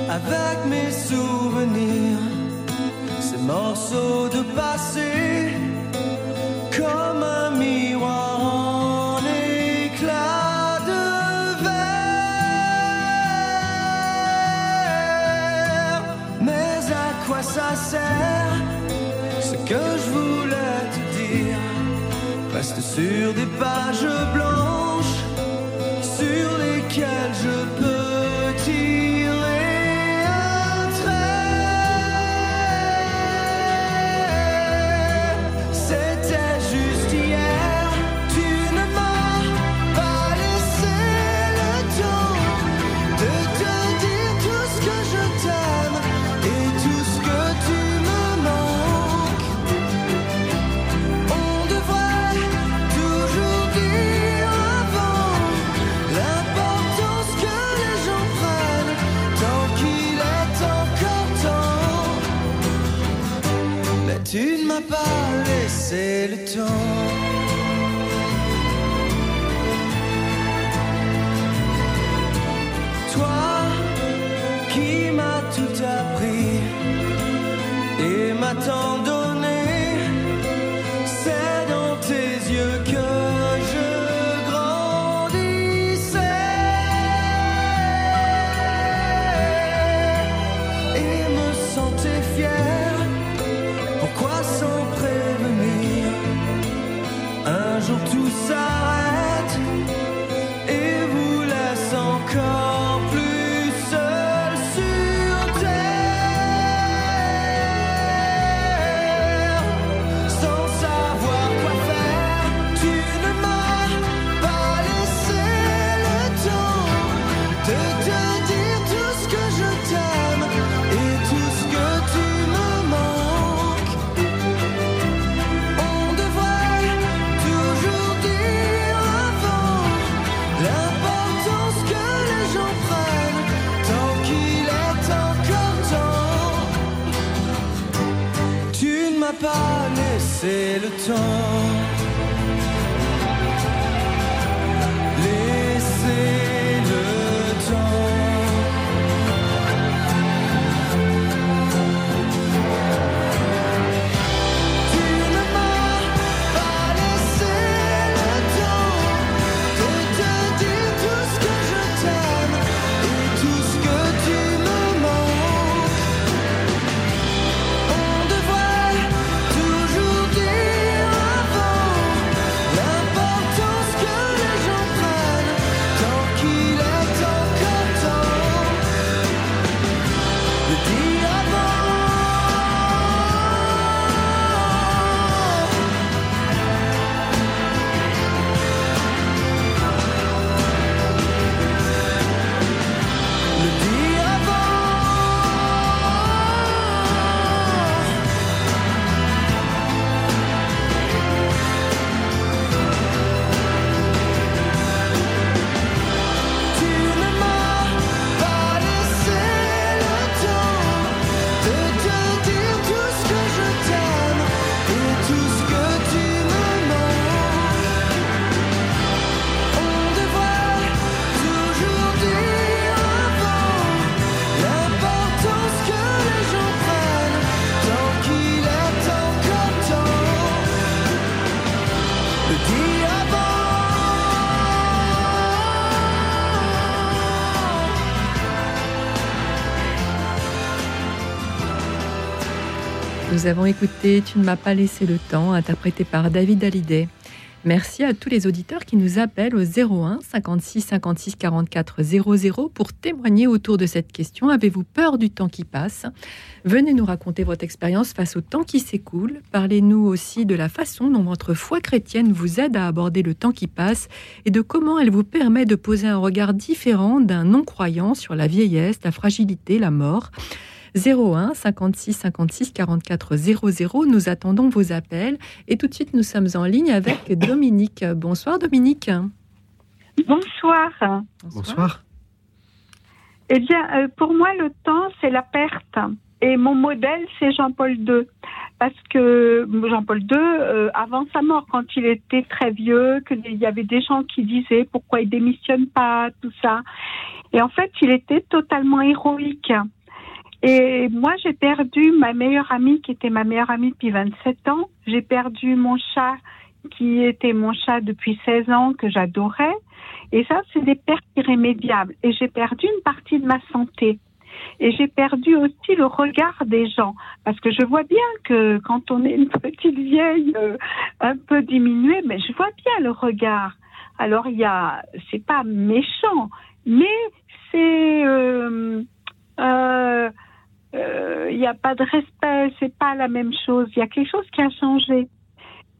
Avec mes souvenirs, ces morceaux de passé comme un miroir en éclat de verre. Mais à quoi ça sert ce que je voulais te dire? Reste sur des pages blanches sur lesquelles je peux Nous avons écouté Tu ne m'as pas laissé le temps, interprété par David Hallyday. Merci à tous les auditeurs qui nous appellent au 01 56 56 44 00 pour témoigner autour de cette question. Avez-vous peur du temps qui passe? Venez nous raconter votre expérience face au temps qui s'écoule. Parlez-nous aussi de la façon dont votre foi chrétienne vous aide à aborder le temps qui passe et de comment elle vous permet de poser un regard différent d'un non-croyant sur la vieillesse, la fragilité, la mort. 01 56 56 44 00. Nous attendons vos appels et tout de suite nous sommes en ligne avec Dominique. Bonsoir Dominique. Bonsoir. Bonsoir. Eh bien, euh, pour moi, le temps, c'est la perte. Et mon modèle, c'est Jean-Paul II. Parce que Jean-Paul II, euh, avant sa mort, quand il était très vieux, qu'il y avait des gens qui disaient pourquoi il démissionne pas, tout ça. Et en fait, il était totalement héroïque. Et moi, j'ai perdu ma meilleure amie, qui était ma meilleure amie depuis 27 ans. J'ai perdu mon chat, qui était mon chat depuis 16 ans, que j'adorais. Et ça, c'est des pertes irrémédiables. Et j'ai perdu une partie de ma santé. Et j'ai perdu aussi le regard des gens. Parce que je vois bien que quand on est une petite vieille euh, un peu diminuée, mais je vois bien le regard. Alors il y a, c'est pas méchant, mais c'est, euh, euh, il n'y a pas de respect, c'est pas la même chose. Il y a quelque chose qui a changé.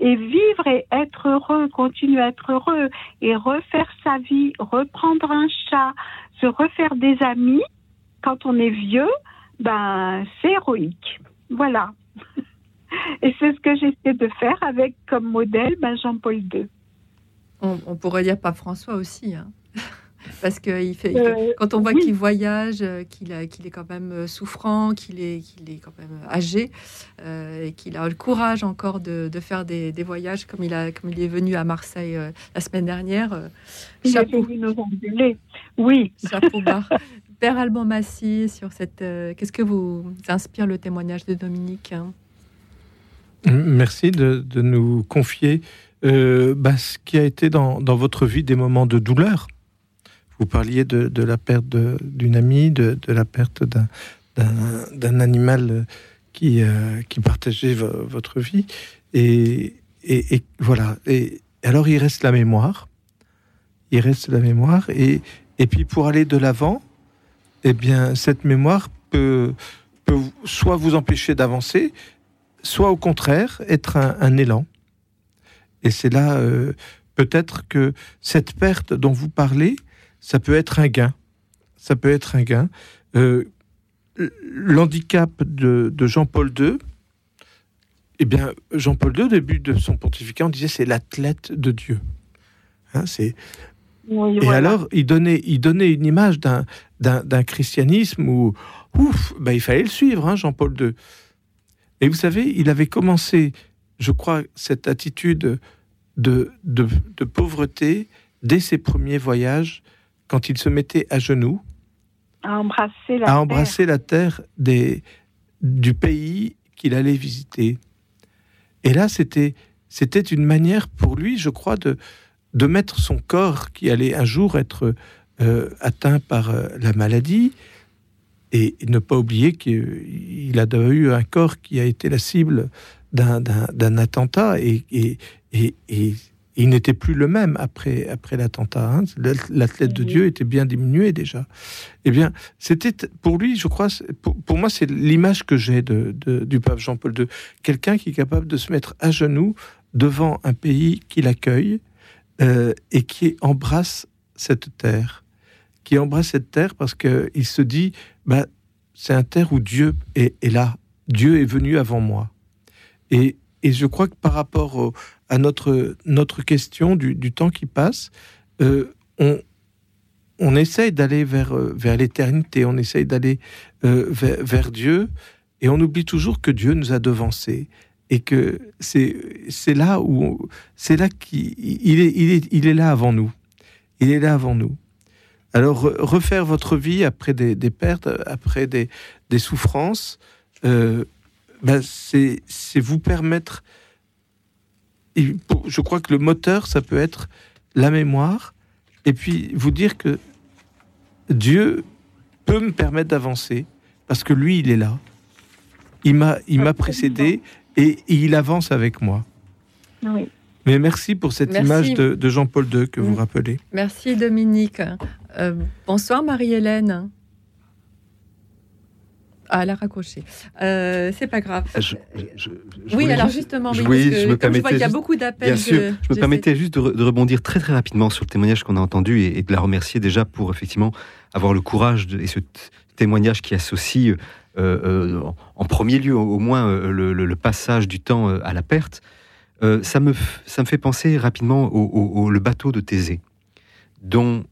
Et vivre et être heureux, continuer à être heureux et refaire sa vie, reprendre un chat, se refaire des amis quand on est vieux, ben c'est héroïque. Voilà. Et c'est ce que j'essaie de faire avec comme modèle ben, Jean-Paul II. On, on pourrait dire pas François aussi. hein. Parce que il fait, Euh, quand on voit oui. qu'il voyage, euh, qu'il est quand même euh, souffrant, qu'il est, qu'il est quand même âgé, euh, et qu'il a le courage encore de, de faire des, des voyages comme il, a, comme il est venu à Marseille euh, la semaine dernière. euh, Il a chapeau. Oui. chapeau bas. Père Alban Massy, sur cette, euh, qu'est-ce que vous inspire le témoignage de Dominique hein? Merci de, de nous confier euh, bah, ce qui a été dans, dans votre vie des moments de douleur. Vous parliez de, la perte d'une amie, de, la perte d'un- animal qui, euh, qui partageait vo- votre vie. Et, voilà. Et alors, il reste la mémoire. Il reste la mémoire. Et, puis, pour aller de l'avant, eh bien, cette mémoire peut, soit vous empêcher d'avancer, soit au contraire être un, un élan. Et c'est là euh, peut-être que cette perte dont vous parlez, ça peut être un gain. Ça peut être un gain. Euh, L'handicap de, de Jean-Paul II, eh bien, Jean-Paul II, au début de son pontificat, on disait c'est l'athlète de Dieu. Hein, c'est Oui, et voilà. alors, il donnait, il donnait une image d'un, d'un, d'un christianisme où, ouf, bah, il fallait le suivre, hein, Jean-Paul II. Et vous savez, il avait commencé, je crois, cette attitude de, de, de pauvreté dès ses premiers voyages, quand il se mettait à genoux, à embrasser la à terre. embrasser la terre des, du pays qu'il allait visiter. Et là, c'était, c'était une manière pour lui, je crois, de, de mettre son corps qui allait un jour être euh, atteint par euh, la maladie et ne pas oublier qu'il a eu un corps qui a été la cible d'un, attentat et, et, et, et il n'était plus le même après, après l'attentat. hein. L'athlète de. Dieu était bien diminué déjà. Eh bien, c'était pour lui, je crois, pour, pour moi, c'est l'image que j'ai de, de- du pape Jean-Paul II. Quelqu'un qui est capable de se mettre à genoux devant un pays qui l'accueille euh, et qui embrasse cette terre. Qui embrasse cette terre parce qu'il se dit, bah, c'est un terre où Dieu est, est là. Dieu est venu avant moi. Et, et je crois que par rapport au- à notre, notre question du, du temps qui passe, euh, on, on essaye d'aller vers, euh, vers l'éternité, on essaye d'aller euh, vers, vers Dieu, et on oublie toujours que Dieu nous a devancés, et que c'est c'est là où c'est là qu'il il est, il, est, il est là avant nous. Il est là avant nous. Alors, re- refaire votre vie après des, pertes, après des, des souffrances, ben, c'est c'est vous permettre. Et Je crois que le moteur, ça peut être la mémoire, et puis vous dire que Dieu peut me permettre d'avancer parce que lui, il est là. Il m'a, il m'a précédé et, et il avance avec moi. Oui. Mais merci pour cette Merci. image de, de Jean-Paul II que vous Mm. rappelez. Merci Dominique. Euh, bonsoir Marie-Hélène. Ah, elle a raccroché. Euh, c'est pas grave. Je- je- je- je oui, alors juste- justement, je- oui, parce que je me comme je vois qu'il y a beaucoup d'appels. Bien sûr, je- me permettais juste de, re- de rebondir très très rapidement sur le témoignage qu'on a entendu et, et de la remercier déjà pour effectivement avoir le courage de- et ce témoignage qui associe euh, euh, en- premier lieu au, moins euh, le, le- le passage du temps à la perte. Ça, me, ça me fait penser rapidement au, au- au- le bateau de Thésée, dont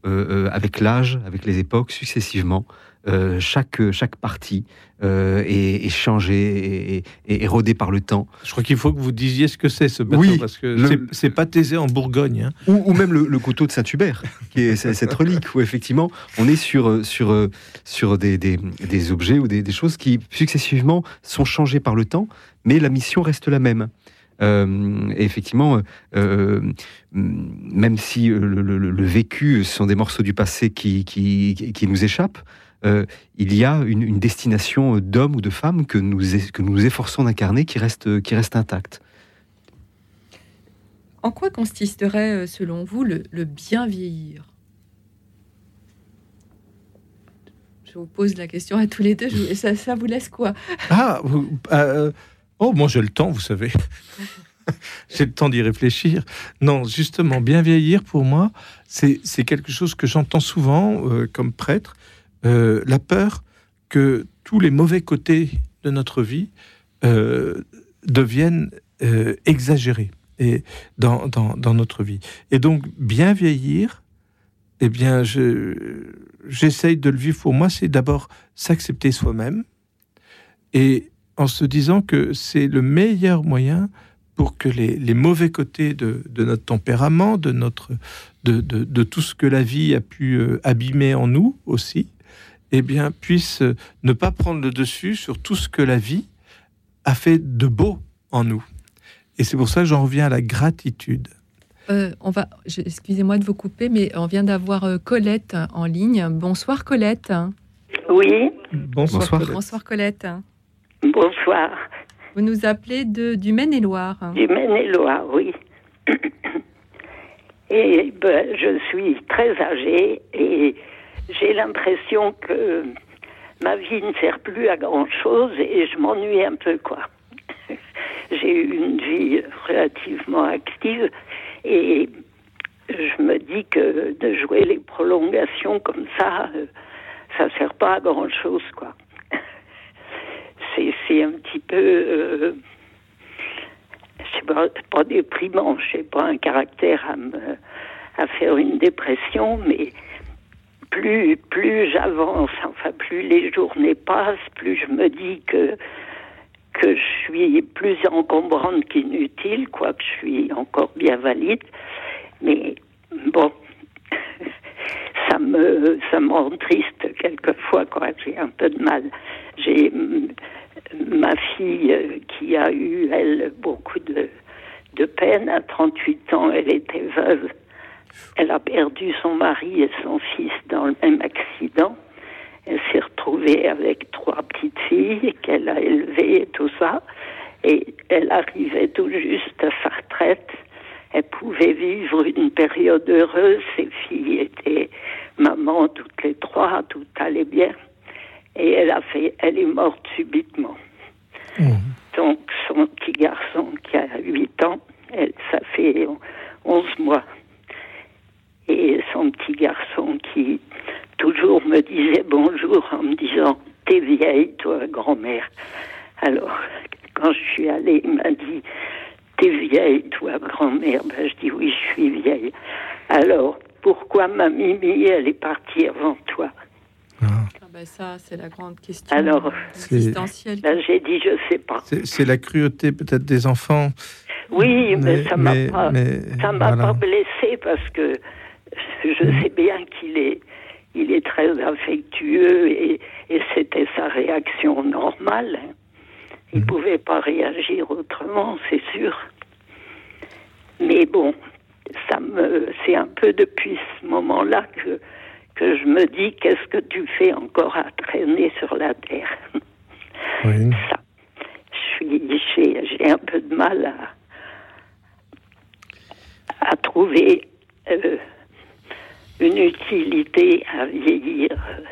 avec l'âge, avec les époques, successivement, euh, chaque, chaque partie euh, est, est changée et, et- et rodée par le temps. Je crois qu'il faut que vous disiez ce que c'est ce bateau Oui, parce que le- c'est- pas Thésée en Bourgogne. hein. ou, ou même le, le couteau de Saint-Hubert, qui est cette relique, où effectivement on est sur, sur, sur des, des- des objets ou des, des choses qui successivement sont changées par le temps, mais la mission reste la même. Euh, et effectivement, euh, même si le, le- le vécu sont des morceaux du passé qui, qui, qui nous échappent, euh, il y a une, une destination d'homme ou de femme que nous, que nous nous efforçons d'incarner qui reste, qui reste intacte. En quoi consisterait, euh, selon vous, le, le bien vieillir? Je vous pose la question à tous les deux. je- ça, ça vous laisse quoi? Ah, vous- euh, oh, moi j'ai le temps, vous savez. j'ai le temps d'y réfléchir. Non, justement, bien vieillir pour moi, c'est c'est quelque chose que j'entends souvent euh, comme prêtre. Euh, la peur que tous les mauvais côtés de notre vie euh, deviennent euh, exagérés et dans, dans, dans notre vie. Et donc, bien vieillir, eh bien, je, j'essaye de le vivre pour moi, c'est d'abord s'accepter soi-même et en se disant que c'est le meilleur moyen pour que les, les mauvais côtés de, de notre tempérament, de, notre, de, de, tout ce que la vie a pu abîmer en nous aussi, eh bien, puissent euh, ne pas prendre le dessus sur tout ce que la vie a fait de beau en nous. Et c'est pour ça que j'en reviens à la gratitude. Euh, on va, excusez-moi de vous couper, mais on vient d'avoir euh, Colette en ligne. Bonsoir Colette. Oui, Bonsoir. Bonsoir. Colette. Bonsoir Colette. bonsoir. Vous nous appelez de, du Maine-et-Loire. Du Maine-et-Loire, oui. Et ben, je suis très âgée et j'ai l'impression que ma vie ne sert plus à grand-chose et je m'ennuie un peu, quoi. J'ai eu une vie relativement active et je me dis que de jouer les prolongations comme ça, euh, ça sert pas à grand-chose, quoi. C'est un petit peu... euh, je sais pas, pas déprimant, je sais pas un caractère à me à faire une dépression, mais plus plus j'avance, enfin plus les journées passent, plus je me dis que que je suis plus encombrante qu'inutile, quoique je suis encore bien valide, mais bon, ça me ça m'entriste quelquefois quand j'ai un peu de mal. J'ai ma fille euh, qui a eu elle beaucoup de de peine à 38 ans, elle était veuve. Elle a perdu son mari et son fils dans le même accident. Elle s'est retrouvée avec trois petites filles qu'elle a élevées et tout ça. Et elle arrivait tout juste à sa retraite. Elle pouvait vivre une période heureuse. Ses filles étaient maman toutes les trois, tout allait bien. Et elle a fait, elle est morte subitement. Donc son petit garçon qui a 8 ans, elle, ça fait 11 mois. Et son petit garçon qui toujours me disait bonjour en me disant T'es vieille, toi, grand-mère. Alors, quand je suis allée, il m'a dit T'es vieille, toi, grand-mère. Ben, je dis Oui, je suis vieille. Alors, pourquoi ma Mimi, elle est partie avant toi? Ah ben ça, c'est la grande question Alors, C'est- existentielle. Là, j'ai dit Je sais pas. C'est c'est la cruauté peut-être des enfants. Oui, mais, ça m'a mais- pas, mais ça m'a voilà. pas blessé parce que je sais bien qu'il est, il est très affectueux et, et c'était sa réaction normale. Il pouvait pas réagir autrement, c'est sûr. Mais bon, ça me, c'est un peu depuis ce moment-là que que je me dis qu'est-ce que tu fais encore à traîner sur la terre? Oui. Ça, je suis, j'ai, j'ai un peu de mal à à trouver euh, une utilité à vieillir euh,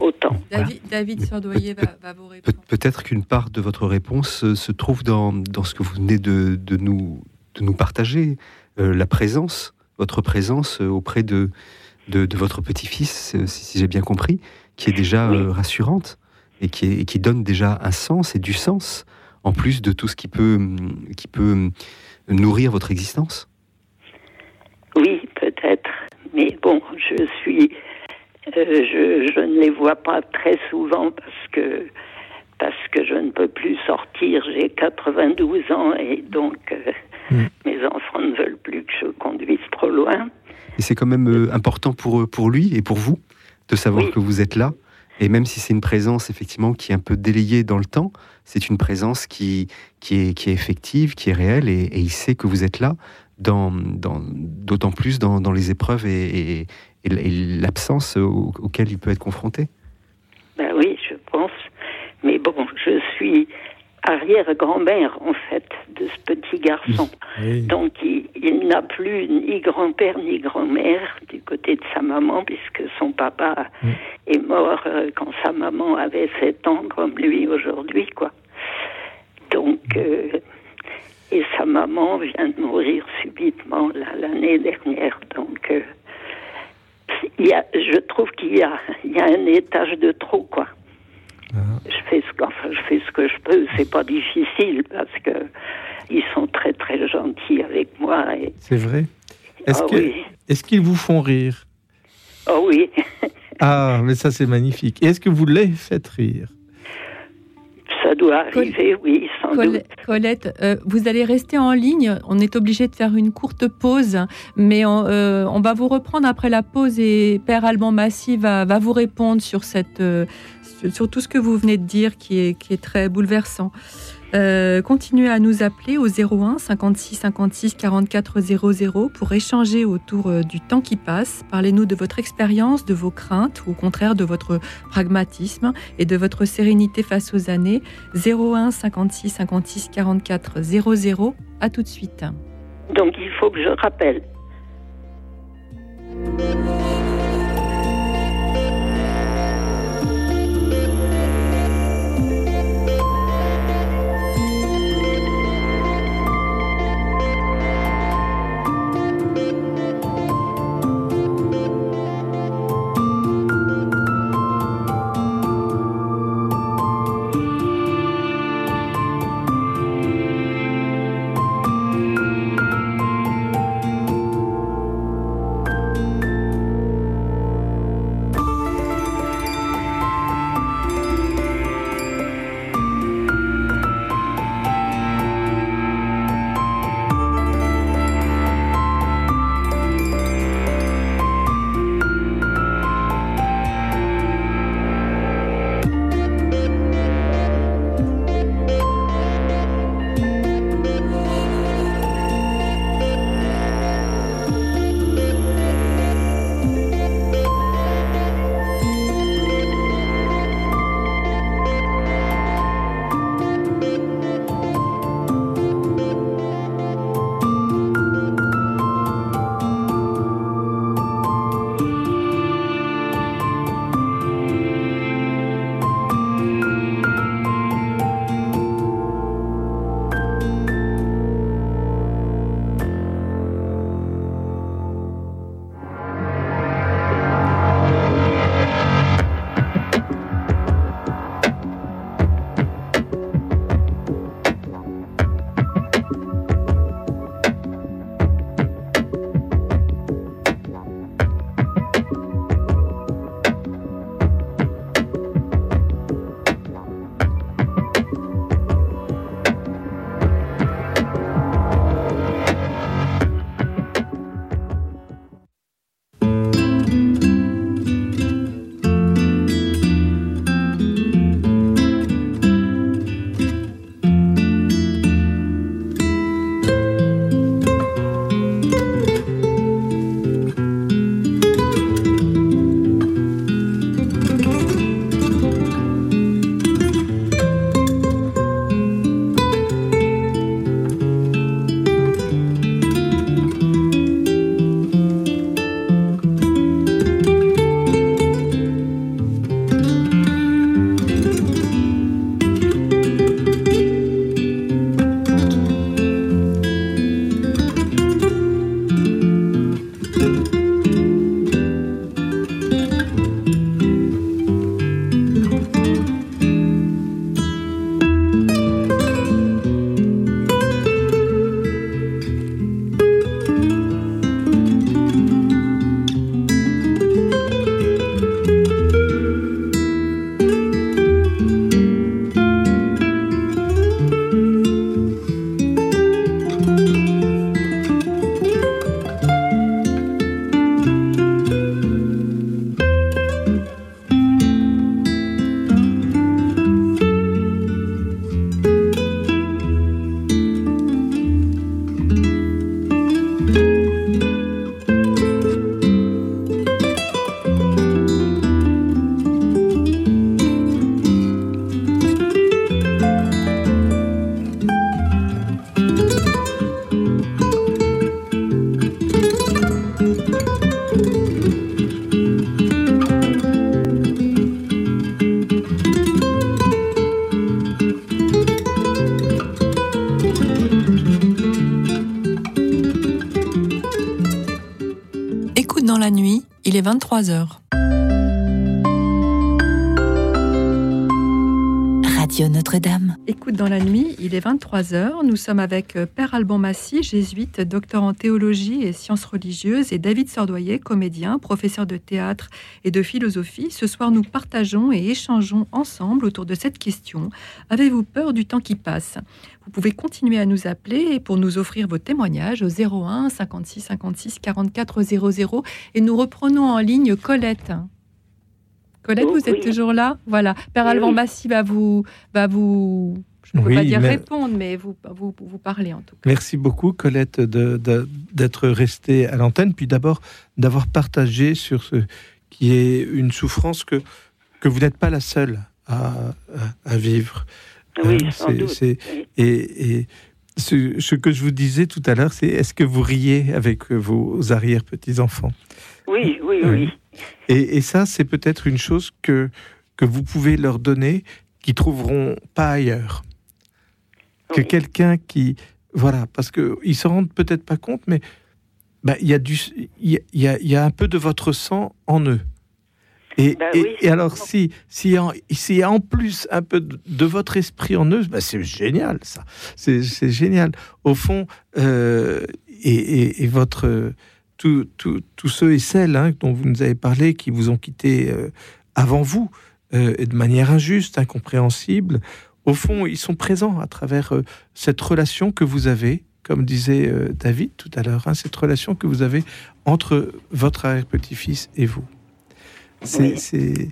autant. David, David Sordoyer va, va vous répondre. Peut-être qu'une part de votre réponse euh, se trouve dans, dans ce que vous venez de, de nous, de nous partager, euh, la présence, votre présence auprès de, de, de votre petit-fils, si, si j'ai bien compris, qui est déjà Oui. euh, rassurante et qui, est- et qui donne déjà un sens et du sens, en plus de tout ce qui peut, qui peut nourrir votre existence? Oui, bon, je suis. euh, je, je ne les vois pas très souvent parce que parce que je ne peux plus sortir. J'ai 92 ans et donc euh, Mm. mes enfants ne veulent plus que je conduise trop loin. Et c'est quand même euh, important pour, pour lui et pour vous de savoir Oui. que vous êtes là. Et même si c'est une présence effectivement qui est un peu délayée dans le temps, c'est une présence qui, qui, est, qui est effective, qui est réelle, et, il sait que vous êtes là, d'autant plus dans, les épreuves et l'absence au- auquel il peut être confronté. Ben oui, je pense. Mais bon, je suis arrière-grand-mère, en fait, de ce petit garçon. Oui. Donc, il, il n'a plus ni grand-père ni grand-mère du côté de sa maman, puisque son papa Mm. est mort euh, quand sa maman avait 7 ans, comme lui aujourd'hui, quoi. Donc, euh, et sa maman vient de mourir subitement là, l'année dernière. Donc, euh, il y a, je trouve qu'il y a, il y a un étage de trop, quoi. Je fais ce que, enfin, je fais ce que je peux. C'est pas difficile parce que ils sont très très gentils avec moi. Et, C'est vrai. Est-ce Ah que- oui. est-ce qu'ils vous font rire? Oh oui, Ah, mais ça c'est magnifique. Et est-ce que vous les faites rire? Ça doit arriver, oui, sans Col- doute. Colette, euh, vous allez rester en ligne. On est obligé de faire une courte pause, mais on, euh, on va vous reprendre après la pause et Père Alban Massy va, va vous répondre sur, cette, euh, sur, tout ce que vous venez de dire qui est, qui est très bouleversant. Euh, continuez à nous appeler au 01 56 56 44 00 pour échanger autour euh, du temps qui passe. Parlez-nous de votre expérience, de vos craintes ou au contraire de votre pragmatisme et de votre sérénité face aux années. 01 56 56 44 00. À tout de suite. Donc il faut que je rappelle. Est 23h. Radio Notre-Dame. Dans la nuit, il est 23h. Nous sommes avec euh, Père Alban Massy, jésuite, docteur en théologie et sciences religieuses, et David Sordoyer, comédien, professeur de théâtre et de philosophie. Ce soir, nous partageons et échangeons ensemble autour de cette question. Avez-vous peur du temps qui passe? Vous pouvez continuer à nous appeler pour nous offrir vos témoignages au 01 56 56 44 00 et nous reprenons en ligne Colette. Colette, Oh, vous êtes oui. toujours là? Voilà. Père Oui, Alban oui. Massy va vous, va vous, je ne peux Oui, pas dire mais- répondre, mais vous, vous, vous parlez en tout cas. Merci beaucoup, Colette, de- de- d'être restée à l'antenne, puis d'abord d'avoir partagé sur ce qui est une souffrance que, que vous n'êtes pas la seule à, à- à vivre. Oui, Euh, sans doute, oui. Et, et ce, ce que je vous disais tout à l'heure, c'est est-ce que vous riez avec vos arrière-petits-enfants? Oui, oui, oui. et, et ça, c'est peut-être une chose que, que vous pouvez leur donner qu'ils trouveront pas ailleurs. Que quelqu'un qui... Voilà, parce qu'ils ne se rendent peut-être pas compte, mais bah, il y, a du- il y, a, y a- il y a un peu de votre sang en eux. Et, Bah et- oui, et alors, si, si, en, s'il y a en plus un peu de, de votre esprit en eux, bah, c'est génial, ça. C'est, génial. Au fond, euh, et, et- votre, tous ceux et celles hein, dont vous nous avez parlé, qui vous ont quitté euh, avant vous, euh, et de manière injuste, incompréhensible, au fond, ils sont présents à travers euh, cette relation que vous avez, comme disait euh, David tout à l'heure, hein, cette relation que vous avez entre votre arrière-petit-fils et vous. C'est, Oui.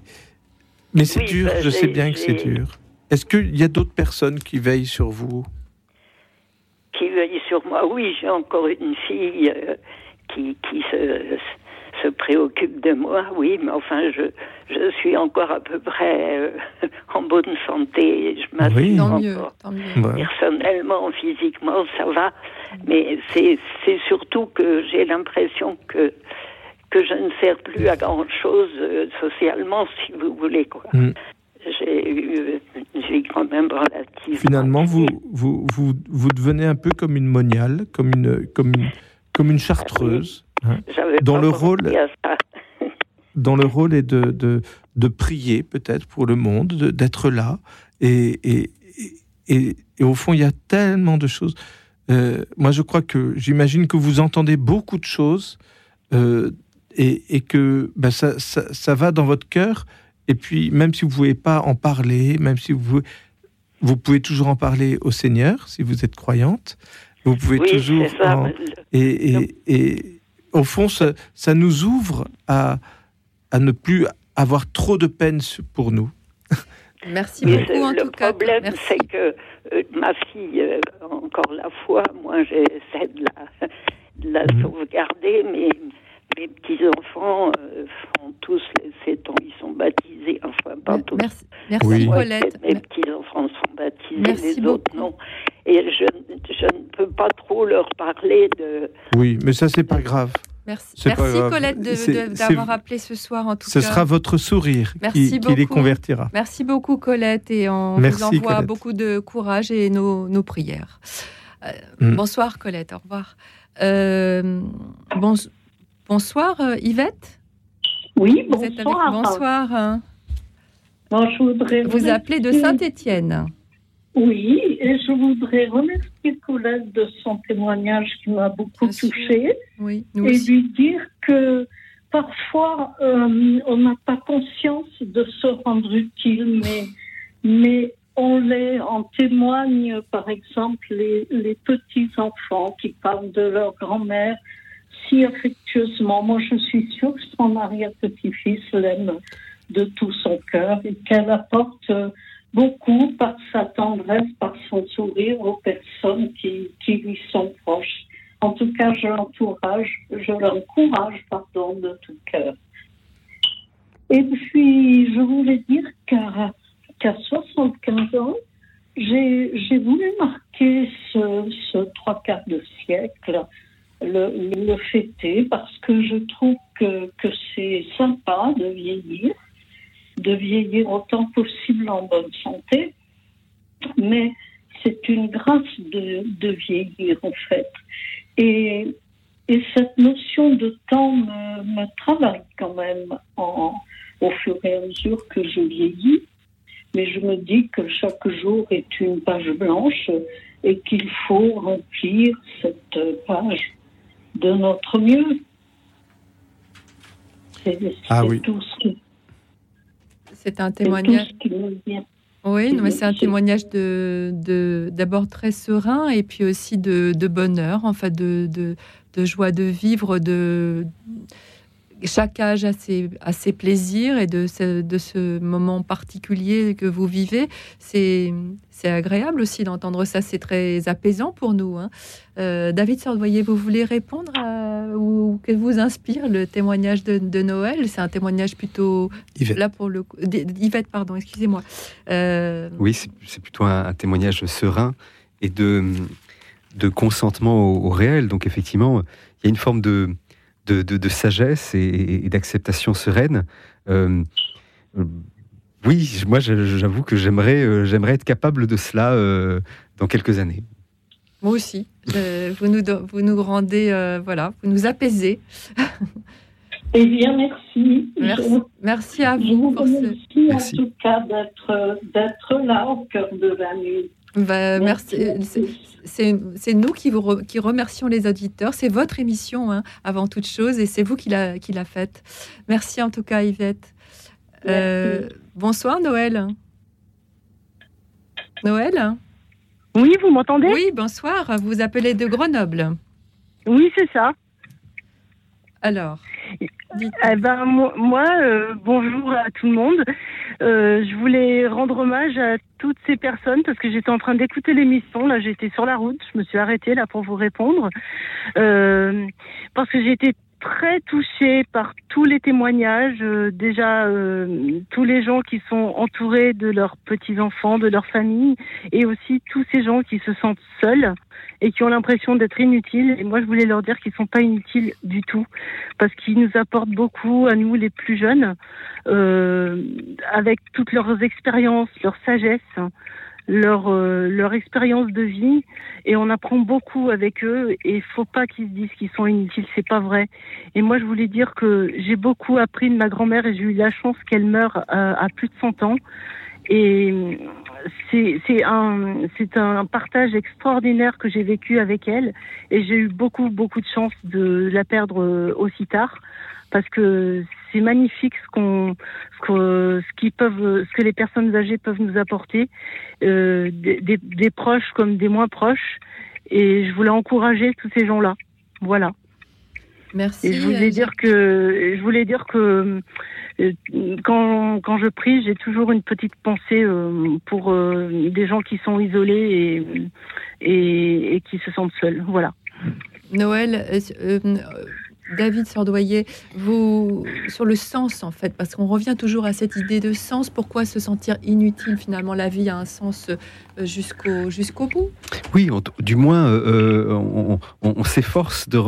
Mais c'est Oui, dur, bah, je sais bien que c'est dur. Est-ce qu'il y a d'autres personnes qui veillent sur vous? Qui veille sur moi? Oui, j'ai encore une fille euh, qui, qui se, se préoccupe de moi, oui, mais enfin, je, je suis encore à peu près euh, en bonne santé. Je m'assure Oui. Tant encore. mieux, tant mieux. Ouais. Personnellement, physiquement, ça va. Mais c'est c'est surtout que j'ai l'impression que, que je ne sers plus à grand-chose euh, socialement, si vous voulez. Quoi. Mm. J'ai eu, j'ai quand même relativement. Finalement, vous, vous, vous, vous devenez un peu comme une moniale, comme une, comme une, comme une chartreuse, dont le rôle- dont le rôle est de, de, de prier peut-être pour le monde, de- d'être là. Et, et, et, et au fond, il y a tellement de choses. Euh, moi, je crois que j'imagine que vous entendez beaucoup de choses euh, et, et que ben, ça, ça, ça va dans votre cœur. Et puis, même si vous ne pouvez pas en parler, même si vous, vous pouvez toujours en parler au Seigneur, si vous êtes croyante, vous pouvez Oui, toujours... c'est ça. en- le- et, et- et au fond, ça, ça nous ouvre à, à ne plus avoir trop de peine pour nous. Merci beaucoup en le tout cas. problème, c'est que euh, ma fille, euh, encore la fois, moi j'essaie de la, de la Mhm. sauvegarder, mais mes petits-enfants euh, font tous les 7 ans, ils sont baptisés, enfin pas tous. Merci, merci Oui. Ouais, Colette. Mes petits-enfants sont baptisés, Merci les autres beaucoup. non. Et je, je ne peux pas trop leur parler de... Oui, mais ça, c'est pas grave. Merci, pas merci grave. Colette d'avoir appelé ce soir en tout Ce cas. sera votre sourire Merci qui, qui les convertira. Merci beaucoup Colette et on Merci, vous envoie Colette. beaucoup de courage et nos, nos prières. Euh, Mm. Bonsoir Colette, au revoir. Euh, bon- bonsoir euh, Yvette. Oui, Vous êtes avec- bonsoir. Bonsoir. hein. Je voudrais Vous appelez de Saint-Étienne. Oui, et je voudrais remercier Colette de son témoignage qui m'a beaucoup Bien touchée Oui, nous et aussi. lui dire que parfois euh, on n'a pas conscience de se rendre utile, mais, mais on l'est. En témoigne par exemple les, les petits-enfants qui parlent de leur grand-mère affectueusement. Moi, je suis sûre que son arrière-petit-fils l'aime de tout son cœur et qu'elle apporte euh, beaucoup par sa tendresse, par son sourire aux personnes qui, qui lui sont proches. En tout cas, je l'encourage, je l'encourage, pardon, de tout cœur. Et puis, je voulais dire qu'à qu'à 75 ans, j'ai j'ai voulu marquer ce, ce trois quarts de siècle, le, fêter, parce que je trouve que, que c'est sympa de vieillir, de vieillir autant possible en bonne santé, mais c'est une grâce de, de vieillir en fait. Et, et cette notion de temps me, travaille quand même au fur et à mesure que je vieillis. Mais je me dis que chaque jour est une page blanche et qu'il faut remplir cette page de notre mieux. C'est Ah oui. tout ce qui, C'est un témoignage. Oui, non, mais c'est un témoignage de de- d'abord très serein et puis aussi de, de bonheur, en fait, de, de, de joie de vivre, de chaque âge a ses, a ses plaisirs et de ce, de ce moment particulier que vous vivez, c'est agréable aussi d'entendre ça, c'est très apaisant pour nous. hein. Euh, David Sordoyer, vous voulez répondre à, ou que vous inspire le témoignage de, de Noël? C'est un témoignage plutôt Yvette. là pour le Yvette, pardon, excusez-moi. Euh, Oui, c'est c'est plutôt un, un témoignage serein et de, de consentement au, au réel. Donc effectivement, il y a une forme de, de, de- de sagesse et, et d'acceptation sereine. Euh, euh, oui, je- moi je- j'avoue que j'aimerais euh, j'aimerais être capable de cela euh, dans quelques années. Moi aussi. Euh, vous, nous, vous nous rendez, euh, voilà, vous nous apaisez. Eh bien, merci. Merci, Je- merci à Je vous vous pour ce. remercie Merci. en tout cas d'être d'être là au cœur de la nuit. Bah, merci. C'est- C'est nous qui, vous re- qui remercions les auditeurs. C'est votre émission, hein, avant toute chose, et c'est vous qui l'a qui l'a. Merci en tout cas, Yvette. Euh, bonsoir, Noël. Noël Oui, vous m'entendez? Oui, bonsoir. Vous vous appelez de Grenoble. Oui, c'est ça. Alors, Eh ben, moi, moi, euh, bonjour à tout le monde. Euh, je voulais rendre hommage à toutes ces personnes parce que j'étais en train d'écouter l'émission. Là, j'étais sur la route. Je me suis arrêtée là pour vous répondre Euh, parce que été très touchée par tous les témoignages. euh, déjà, tous les gens qui sont entourés de leurs petits enfants, de leur famille, et aussi tous ces gens qui se sentent seuls et qui ont l'impression d'être inutiles. Et moi, je voulais leur dire qu'ils sont pas inutiles du tout parce qu'ils nous apportent beaucoup à nous les plus jeunes, euh, avec toutes leurs expériences, leur sagesse, leur euh, leur expérience de vie, et on apprend beaucoup avec eux. Et il faut pas qu'ils se disent qu'ils sont inutiles, c'est pas vrai. Et moi, je voulais dire que j'ai beaucoup appris de ma grand-mère et j'ai eu la chance qu'elle meure euh, à plus de 100 ans. Et c'est un c'est un partage extraordinaire que j'ai vécu avec elle. Et j'ai eu beaucoup beaucoup de chance de la perdre euh, aussi tard. Parce que c'est magnifique ce qu'on ce que ce qu'ils peuvent ce que les personnes âgées peuvent nous apporter euh, des, des, des proches comme des moins proches. Et je voulais encourager tous ces gens là voilà merci. et je voulais dire que je voulais dire que euh, quand, quand je prie, j'ai toujours une petite pensée euh, pour euh, des gens qui sont isolés et, et, et qui se sentent seuls. Voilà. Noël, euh, euh, David Sordoyer, vous sur le sens en fait, parce qu'on revient toujours à cette idée de sens. Pourquoi se sentir inutile finalement La vie a un sens euh, jusqu'au bout? Oui, du moins, euh, on, on- s'efforce de,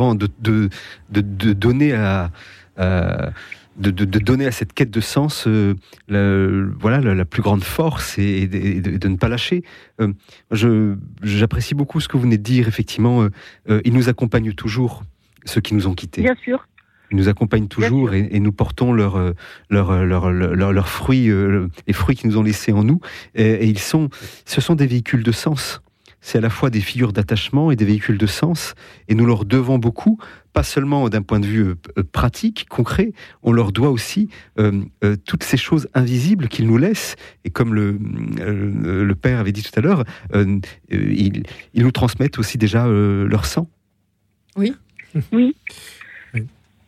de, de, donner à, de, donner à cette quête de sens euh, la, voilà, la, plus grande force et, de, ne pas lâcher. Euh, J'apprécie beaucoup ce que vous venez de dire. Effectivement, euh, euh, ils nous accompagnent toujours, ceux qui nous ont quittés. Bien sûr. Ils nous accompagnent toujours et, et nous portons leurs euh, leurs leurs leurs leurs fruits, euh, les fruits qu'ils nous ont laissés en nous. Et, et ils sont, ce sont des véhicules de sens. C'est à la fois des figures d'attachement et des véhicules de sens. Et nous leur devons beaucoup, pas seulement d'un point de vue euh, euh, pratique, concret, on leur doit aussi euh, euh, toutes ces choses invisibles qu'ils nous laissent. Et comme le, euh, le père avait dit tout à l'heure, euh, euh, ils, ils nous transmettent aussi déjà euh, leur sang. Oui. Oui.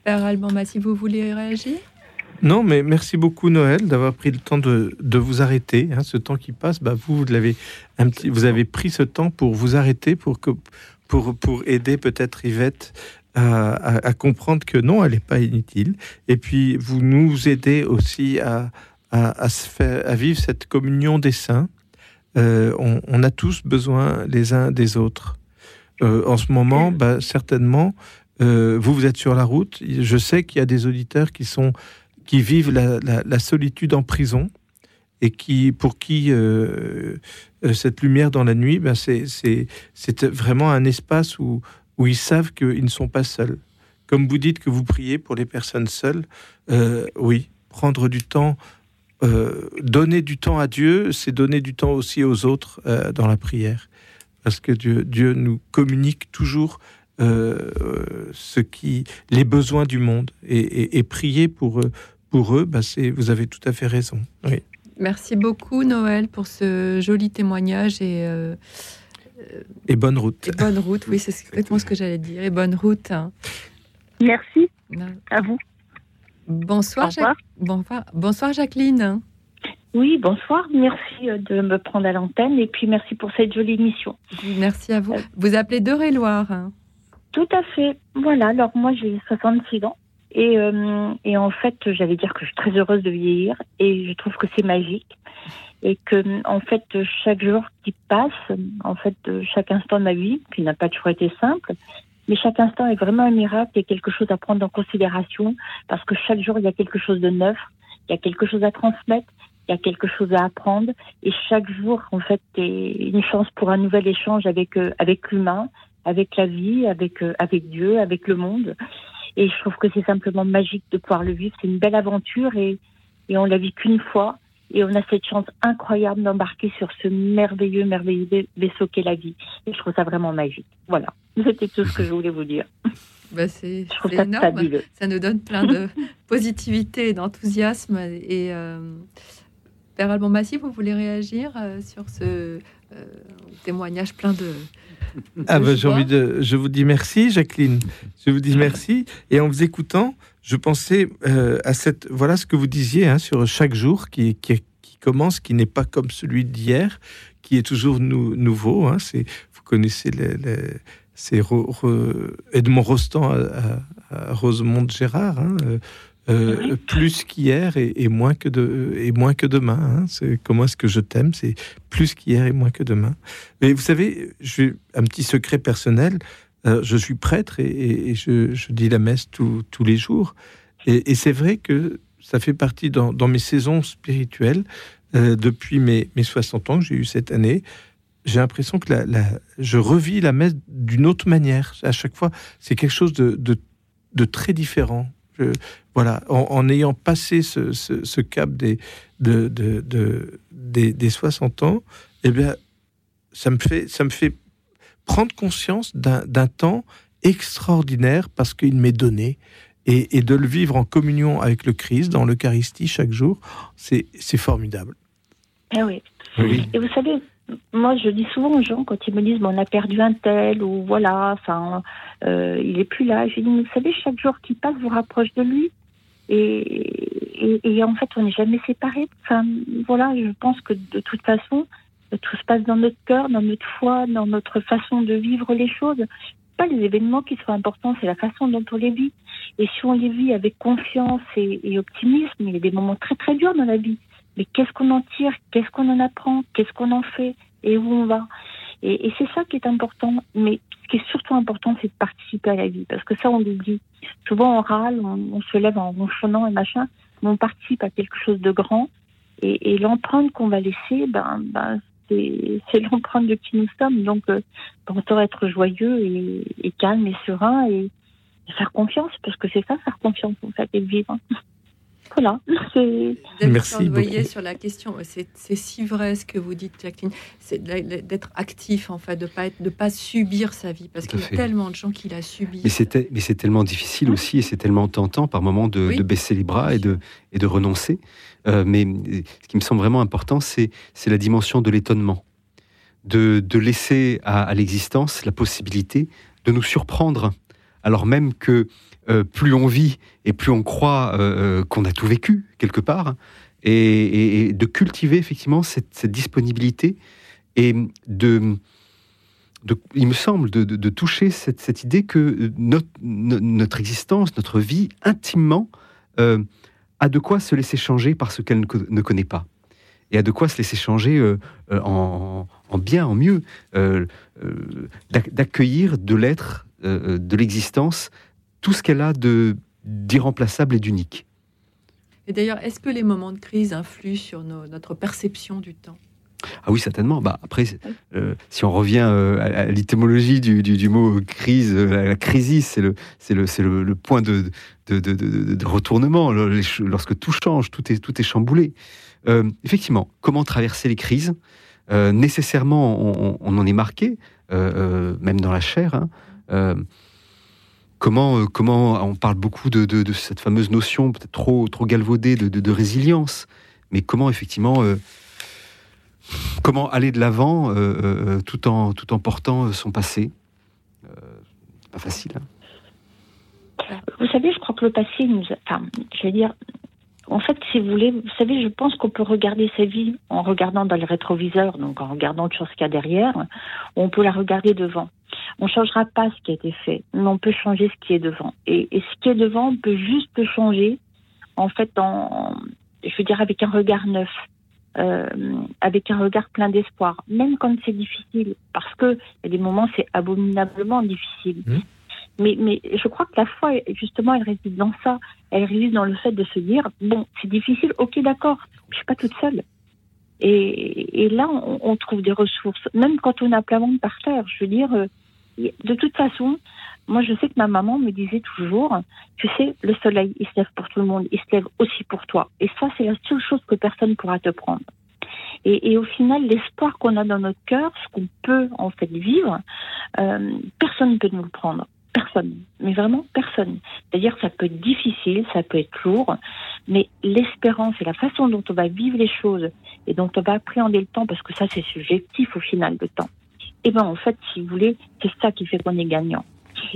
Père Alban si vous voulez réagir? Non, mais merci beaucoup Noël d'avoir pris le temps de, de vous arrêter. hein, ce temps qui passe, bah, vous, vous l'avez un petit, vous avez pris ce temps pour vous arrêter, pour que, pour, pour aider peut-être Yvette à, à- à comprendre que non, elle n'est pas inutile. Et puis vous nous aidez aussi à, à, à se faire, à vivre cette communion des saints. Euh, on, on a tous besoin les uns des autres. Euh, en ce moment, bah, certainement, euh, vous, vous êtes sur la route. Je sais qu'il y a des auditeurs qui sont qui vivent la, la- la solitude en prison et qui, pour qui euh, cette lumière dans la nuit, ben c'est, vraiment un espace où, où ils savent qu'ils ne sont pas seuls. Comme vous dites que vous priez pour les personnes seules, euh, oui, prendre du temps, euh, donner du temps à Dieu, c'est donner du temps aussi aux autres dans la prière. Parce que Dieu, Dieu nous communique toujours euh, ce qui, les besoins du monde. Et, et- et prier pour eux, pour eux bah, vous avez tout à fait raison. Oui. Merci beaucoup, Noël, pour ce joli témoignage et, euh, Et bonne route. et bonne route. Oui, c'est exactement ce que j'allais dire. Et bonne route. Merci à vous. Bonsoir, bonsoir, bonsoir Jacqueline. Oui, bonsoir. Merci euh, de me prendre à l'antenne et puis merci pour cette jolie émission. Merci à vous. Vous appelez d'Eure-et-Loire. hein. Tout à fait. Voilà, alors moi j'ai 66 ans et, euh, et en fait j'allais dire que je suis très heureuse de vieillir et je trouve que c'est magique et que en fait chaque jour qui passe, en fait chaque instant de ma vie, qui n'a pas toujours été simple, mais chaque instant est vraiment un miracle et quelque chose à prendre en considération parce que chaque jour il y a quelque chose de neuf, il y a quelque chose à transmettre, il y a quelque chose à apprendre et chaque jour en fait est une chance pour un nouvel échange avec euh, avec l'humain, avec la vie, avec euh, avec Dieu, avec le monde. Et je trouve que c'est simplement magique de pouvoir le vivre. C'est une belle aventure et et on la vit qu'une fois et on a cette chance incroyable d'embarquer sur ce merveilleux merveilleux vai- vaisseau qu'est la vie. Et je trouve ça vraiment magique. Voilà, c'était tout ce que je voulais vous dire. Bah, c'est Je trouve c'est ça énorme. fabuleux. Ça nous donne plein de positivité et d'enthousiasme. Et euh, Père Alban vous voulez réagir euh, sur ce euh, témoignage plein de. Ah ben, j'ai envie de. Je vous dis merci, Jacqueline. Je vous dis merci. Et en vous écoutant, je pensais euh, à cette. Voilà ce que vous disiez hein, sur chaque jour qui, qui, qui commence, qui n'est pas comme celui d'hier, qui est toujours nou- nouveau. Hein, c'est, vous connaissez les. les- c'est Edmond Rostand à, à- à Rosemonde Gérard. hein, euh, euh, plus qu'hier et, et moins que de et moins que demain. hein. C'est comment est-ce que je t'aime C'est plus qu'hier et moins que demain. Mais vous savez, je, un petit secret personnel. euh, je suis prêtre et, je, je dis la messe tous- tous les jours. Et, et c'est vrai que ça fait partie dans, dans mes saisons spirituelles euh, depuis mes, mes 60 ans que j'ai eu cette année. J'ai l'impression que la, la- je revis la messe d'une autre manière. À chaque fois, c'est quelque chose de, de, de très différent. Je- voilà, en, en ayant passé ce, ce- ce cap des, de, de- de- des, des 60 ans, eh bien, ça me fait, ça me fait prendre conscience d'un d'un temps extraordinaire parce qu'il m'est donné. Et, et de le vivre en communion avec le Christ, dans l'Eucharistie chaque jour, c'est c'est formidable. Eh oui. Oui. Et vous savez, moi, je dis souvent aux gens quand ils me disent on a perdu un tel ou voilà, enfin, euh, il est plus là. Je dis, vous savez, chaque jour qui passe vous rapproche de lui. Et, et, et en fait, on n'est jamais séparés. Enfin, voilà, je pense que de toute façon, tout se passe dans notre cœur, dans notre foi, dans notre façon de vivre les choses. Pas les événements qui sont importants, c'est la façon dont on les vit. Et si on les vit avec confiance et, et optimisme, il y a des moments très très durs dans la vie. Mais qu'est-ce qu'on en tire? Qu'est-ce qu'on en apprend? Qu'est-ce qu'on en fait? Et où on va? Et, et c'est ça qui est important. Mais ce qui est surtout important, c'est de participer à la vie. Parce que ça, on l'oublie. Souvent, on râle, on, on se lève en ronchonnant et machin, mais on participe à quelque chose de grand. Et, et l'empreinte qu'on va laisser, ben, ben, c'est l'empreinte de qui nous sommes. Donc, euh, on doit être joyeux et, et calme et serein et, faire confiance, parce que c'est ça, faire confiance, en fait, et le vivre. Voilà, c'est... Vous sur la question, c'est si vrai ce que vous dites, Jacqueline, c'est d'être actif en fait, de pas être, de pas subir sa vie, parce qu'il y a tellement de gens qui la subissent. Mais c'était, mais c'est tellement difficile aussi, et c'est tellement tentant par moments de, Oui. de baisser les bras et de, et de renoncer. Euh, mais euh, ce qui me semble vraiment important, c'est, c'est la dimension de l'étonnement, de, de laisser à, à l'existence la possibilité de nous surprendre, alors même que euh, plus on vit et plus on croit euh, euh, qu'on a tout vécu quelque part, et, de cultiver effectivement cette, disponibilité et de il me semble, de, toucher cette, idée que notre, no- notre existence, notre vie, intimement, a de quoi se laisser changer par ce qu'elle ne, co- ne connaît pas. Et a de quoi se laisser changer en, en bien, en mieux. d'ac- D'accueillir de l'être, euh, euh, de l'existence, tout ce qu'elle a de d'irremplaçable et d'unique. Et d'ailleurs, est-ce que les moments de crise influent sur nos- notre perception du temps? Ah oui, certainement. Bah, après, euh, si on revient euh, à, à l'étymologie du, du- du mot crise, euh, la, crisis, c'est le, c'est le, c'est le, le point de, de, de- retournement. Lorsque tout change, tout est, tout est chamboulé. Effectivement, comment traverser les crises? Nécessairement, on, on- en est marqué, même dans la chair. hein. Euh, comment, euh, comment on parle beaucoup de, cette fameuse notion peut-être trop, trop galvaudée de, résilience, mais comment effectivement euh, comment aller de l'avant tout en tout en portant son passé? Pas facile. hein. Vous savez, je crois que le passé nous. Enfin, je vais dire. En fait, si vous voulez, vous savez, je pense qu'on peut regarder sa vie en regardant dans le rétroviseur, donc en regardant toujours ce qu'il y a derrière, on peut la regarder devant. On ne changera pas ce qui a été fait, mais on peut changer ce qui est devant. Et, ce qui est devant, on peut juste le changer, en fait, en, je veux dire, avec un regard neuf, euh, avec un regard plein d'espoir, même quand c'est difficile, parce que il y a des moments c'est abominablement difficile. Mais, mais je crois que la foi, justement, elle réside dans ça. Elle réside dans le fait de se dire, bon, c'est difficile, ok, d'accord, je suis pas toute seule. Et, et là, on, on trouve des ressources, même quand on a plein de par terre. Je veux dire, euh, de toute façon, moi, je sais que ma maman me disait toujours, tu sais, le soleil, il se lève pour tout le monde, il se lève aussi pour toi. Et ça, c'est la seule chose que personne pourra te prendre. Et, et au final, l'espoir qu'on a dans notre cœur, ce qu'on peut en fait vivre, euh, personne ne peut nous le prendre. Personne. Mais vraiment personne. C'est-à-dire ça peut être difficile, ça peut être lourd, mais l'espérance et la façon dont on va vivre les choses et dont on va appréhender le temps, parce que ça c'est subjectif au final le temps, et ben en fait, si vous voulez, c'est ça qui fait qu'on est gagnant.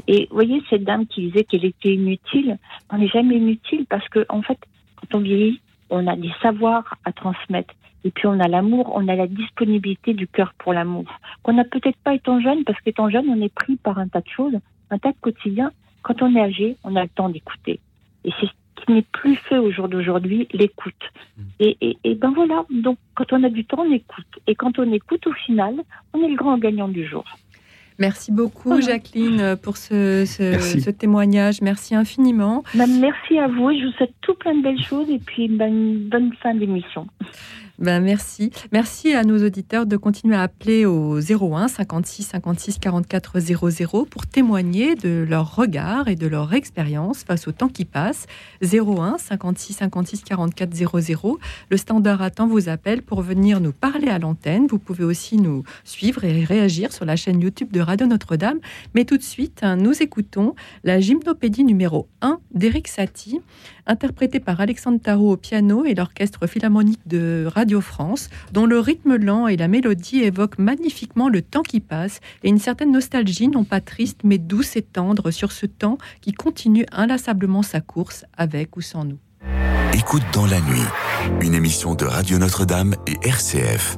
Et vous voyez, cette dame qui disait qu'elle était inutile, on n'est jamais inutile parce que, en fait, quand on vieillit, on a des savoirs à transmettre. Et puis on a l'amour, on a la disponibilité du cœur pour l'amour. Qu'on n'a peut-être pas étant jeune, parce qu'étant jeune, on est pris par un tas de choses, un tas de quotidiens. Quand on est âgé, on a le temps d'écouter. Et c'est ce qui n'est plus fait au jour d'aujourd'hui, l'écoute. Et, et, et ben voilà, donc quand on a du temps, on écoute. Et quand on écoute, au final, on est le grand gagnant du jour. Merci beaucoup, Jacqueline, pour ce, ce- Merci. ce témoignage. Merci infiniment. Ben, merci à vous, je vous souhaite tout plein de belles choses et puis ben, une bonne fin d'émission. Ben, merci. Merci à nos auditeurs de continuer à appeler au 01 56 56 44 00 pour témoigner de leur regard et de leur expérience face au temps qui passe. 01 56 56 44 00. Le standard à temps vous appelle pour venir nous parler à l'antenne. Vous pouvez aussi nous suivre et réagir sur la chaîne YouTube de Radio Notre-Dame. Mais tout de suite, hein, nous écoutons la gymnopédie numéro 1 d'Éric Satie, interprétée par Alexandre Tarot au piano et l'orchestre philharmonique de Radio France, dont le rythme lent et la mélodie évoquent magnifiquement le temps qui passe et une certaine nostalgie, non pas triste, mais douce et tendre sur ce temps qui continue inlassablement sa course avec ou sans nous. Écoute dans la nuit, une émission de Radio Notre-Dame et RCF.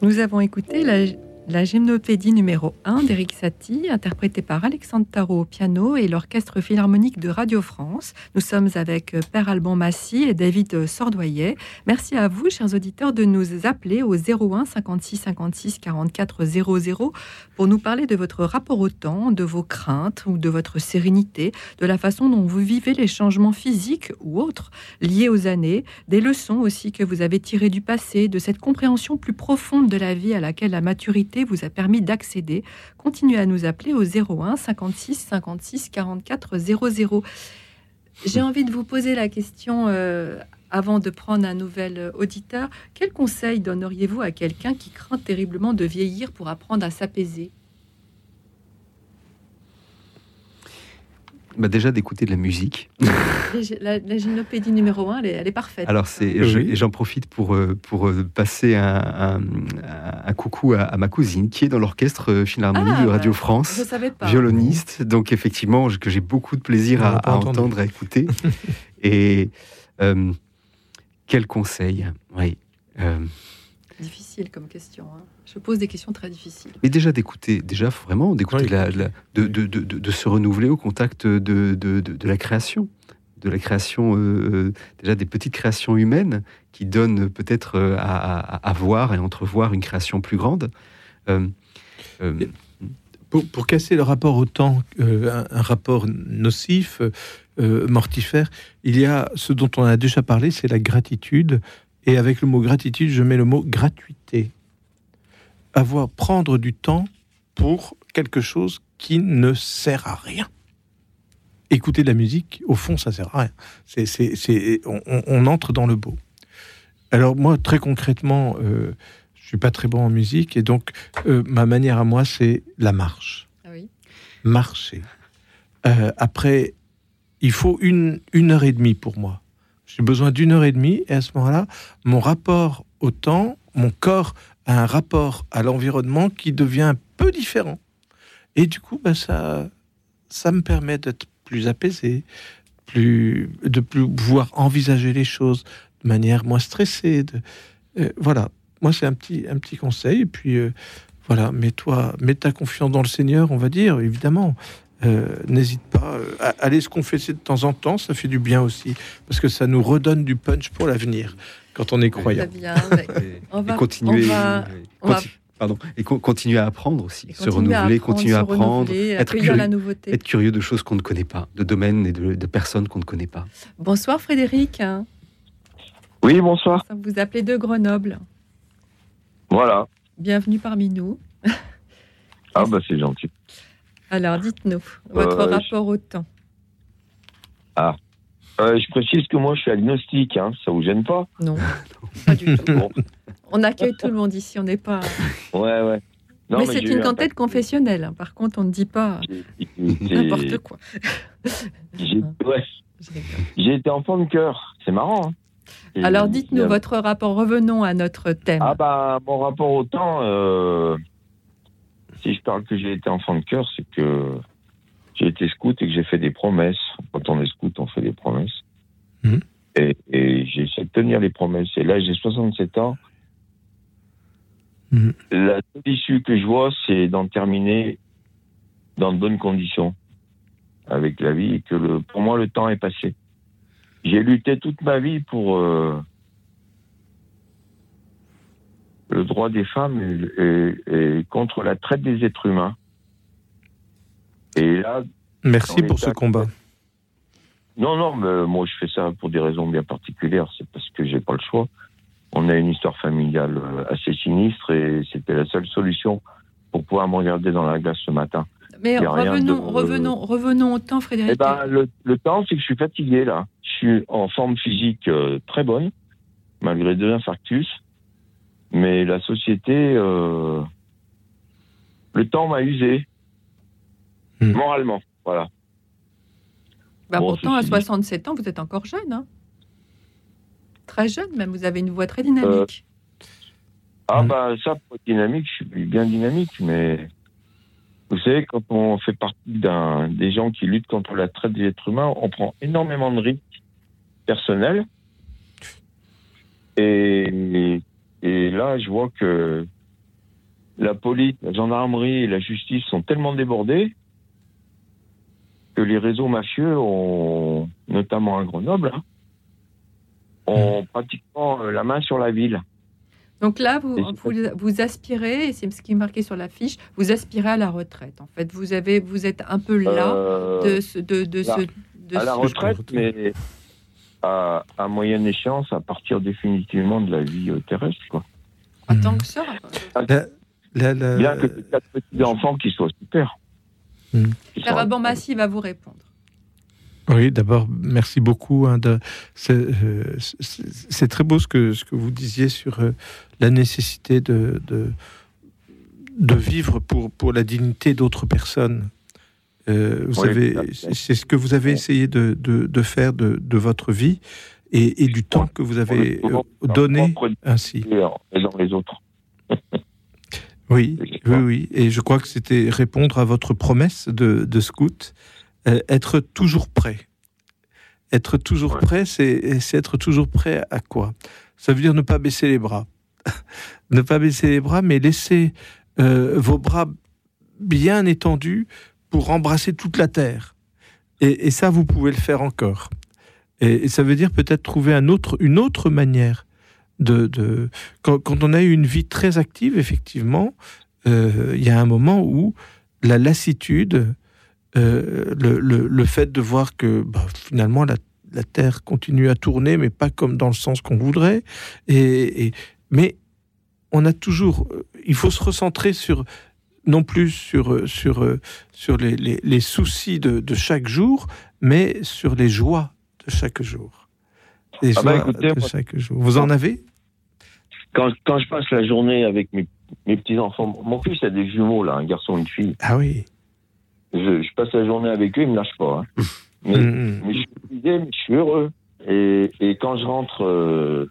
Nous avons écouté la, la gymnopédie numéro 1 d'Eric Satie, interprétée par Alexandre Tarot au piano et l'Orchestre Philharmonique de Radio France. Nous sommes avec euh, Père Alban Massy et David euh, Sordoyer. Merci à vous, chers auditeurs, de nous appeler au 01 56 56 44 00 pour nous parler de votre rapport au temps, de vos craintes ou de votre sérénité, de la façon dont vous vivez les changements physiques ou autres liés aux années, des leçons aussi que vous avez tirées du passé, de cette compréhension plus profonde de la vie à laquelle la maturité vous a permis d'accéder. Continuez à nous appeler au 01 56 56 44 00. J'ai envie de vous poser la question euh, avant de prendre un nouvel auditeur. Quel conseil donneriez-vous à quelqu'un qui craint terriblement de vieillir pour apprendre à s'apaiser? Bah, déjà d'écouter de la musique. La, la gymnopédie numéro 1, elle est, elle est parfaite. Alors, c'est, je- et j'en profite pour, euh, pour euh, passer un, un- un coucou à, à ma cousine qui est dans l'orchestre euh, philharmonique Ah, de Radio France, je savais pas. violoniste. Donc, effectivement, je- que j'ai beaucoup de plaisir à, à entendre, à écouter. et euh, quel conseil Oui. euh, Difficile comme question. hein. Je pose des questions très difficiles. Mais déjà d'écouter, déjà vraiment d'écouter Oui, la, la- de, de, de, de- de se renouveler au contact de, de, de, de la création, de la création, euh, euh, déjà des petites créations humaines qui donnent peut-être euh, à, à, à voir et entrevoir une création plus grande. Euh, euh, pour, pour casser le rapport au temps, euh, un, un rapport nocif, mortifère, il y a ce dont on a déjà parlé, c'est la gratitude. Et avec le mot gratitude, je mets le mot gratuité. Avoir, prendre du temps pour quelque chose qui ne sert à rien. Écouter de la musique, au fond, ça sert à rien. C'est, c'est, c'est- on, entre dans le beau. Alors moi, très concrètement, euh, je suis pas très bon en musique, et donc euh, ma manière à moi, c'est la marche. Ah oui. Marcher. Euh, après, il faut une, une heure et demie pour moi. J'ai besoin d'une heure et demie, et à ce moment-là, mon rapport au temps, mon corps a un rapport à l'environnement qui devient un peu différent. Et du coup, bah, ça, ça me permet d'être plus apaisé, plus, de plus pouvoir envisager les choses de manière moins stressée. Euh, voilà, moi c'est un petit, un petit conseil. Et puis euh, voilà, mets-toi, mets ta confiance dans le Seigneur, on va dire, évidemment. Euh, N'hésite pas euh, à aller se confesser de temps en temps, ça fait du bien aussi, parce que ça nous redonne du punch pour l'avenir quand on est croyant. Bien. et, On va- et continuer, on va- oui, on va- conti- pardon, et co- continuer à apprendre aussi, Et se continuer renouveler, apprendre, continuer à apprendre, renouveler, être curieux, la nouveauté. être curieux de choses qu'on ne connaît pas, de domaines et de, de personnes qu'on ne connaît pas. Bonsoir Frédéric. Oui, bonsoir. Vous appelez de Grenoble. Voilà. Bienvenue parmi nous. Ah bah c'est gentil. Alors dites-nous, votre Euh, rapport au temps. Ah. Euh, je précise que moi je suis agnostique, hein. ça vous gêne pas? Non, pas du tout. Bon. On accueille tout le monde ici, on n'est pas. Ouais, ouais. Non, mais, mais c'est une un quantité confessionnelle. hein. Par contre, on ne dit pas n'importe quoi. J'ai ouais. J'ai été enfant de cœur, c'est marrant. hein. Alors dites-nous votre rapport. Revenons à notre thème. Ah bah mon rapport au temps, euh, si je parle que j'ai été enfant de cœur, c'est que j'ai été scout et que j'ai fait des promesses. Quand on est scout, on fait des promesses. Mhm. Et, et j'ai essayé de tenir les promesses. Et là, j'ai 67 ans. Mhm. La seule issue que je vois, c'est d'en terminer dans de bonnes conditions avec la vie et que le, pour moi, le temps est passé. J'ai lutté toute ma vie pour euh, le droit des femmes et, et- et contre la traite des êtres humains. Et là, Merci pour ce combat. non, non, mais moi je fais ça pour des raisons bien particulières. C'est parce que j'ai pas le choix. On a une histoire familiale euh, assez sinistre et c'était la seule solution pour pouvoir me regarder dans la glace ce matin. Mais revenons, de- revenons, revenons au temps, Frédéric. Eh ben, le, le temps, c'est que je suis fatigué là. Je suis en forme physique euh, très bonne, malgré deux infarctus. Mais la société, euh, le temps m'a usé moralement. Voilà. Bah, Bon, pourtant, à ceci dit- 67 ans, vous êtes encore jeune. hein. Très jeune, même. Vous avez une voix très dynamique. Ah bah ça, pour être dynamique, je suis bien dynamique, mais vous savez, quand on fait partie d'un des gens qui luttent contre la traite des êtres humains, on prend énormément de risques personnels. Et, et là, je vois que la police, la gendarmerie et la justice sont tellement débordés que les réseaux mafieux ont, notamment à Grenoble, hein, ont pratiquement euh, la main sur la ville. Donc là, vous, Et vous, vous aspirez, et c'est ce qui est marqué sur la fiche, vous aspirez à la retraite. En fait, vous, avez, vous êtes un peu là Euh, de, ce- de, de là, ce... de à la retraite, mais à, à moyenne échéance, à partir définitivement de la vie euh, terrestre. Quoi. Pas tant que ça. La- la- Bien que les quatre petits enfants qui soient super. Père sont- Abammassi va vous répondre. Oui, d'abord, merci beaucoup. hein, c'est euh, c'est- très beau ce que, ce que vous disiez sur euh, la nécessité de, de, de vivre pour, pour la dignité d'autres personnes. Euh, vous Oui, c'est ce que vous avez essayé de, de, de faire de, de votre vie et, et du temps que vous avez euh, donné ainsi. Et dans les autres. Oui, oui, oui. Et je crois que c'était répondre à votre promesse de, de scout, euh, être toujours prêt. Être toujours prêt, c'est c'est être toujours prêt à quoi? Ça veut dire ne pas baisser les bras. ne pas baisser les bras, mais laisser euh, vos bras bien étendus pour embrasser toute la terre. Et, ça, vous pouvez le faire encore. Et, ça veut dire peut-être trouver un autre, une autre manière de, quand, on a eu une vie très active, effectivement, euh, il y a un moment où la lassitude, euh, le, fait de voir que bah, finalement la, la Terre continue à tourner, mais pas comme dans le sens qu'on voudrait, et, et- mais on a toujours, euh, il faut se recentrer sur non plus sur, euh, sur, euh, sur les, les- les soucis de, de chaque jour, mais sur les joies de chaque jour. Les Ah bah, joies écoutez, de chaque jour. Vous en avez? Quand, quand je passe la journée avec mes, mes petits-enfants, mon fils a des jumeaux, là, un garçon et une fille. Ah oui. Je, je passe la journée avec eux, ils me lâchent pas. hein. Mais, Mm, mais je suis épuisé, mais je suis heureux. Et, et quand je rentre euh,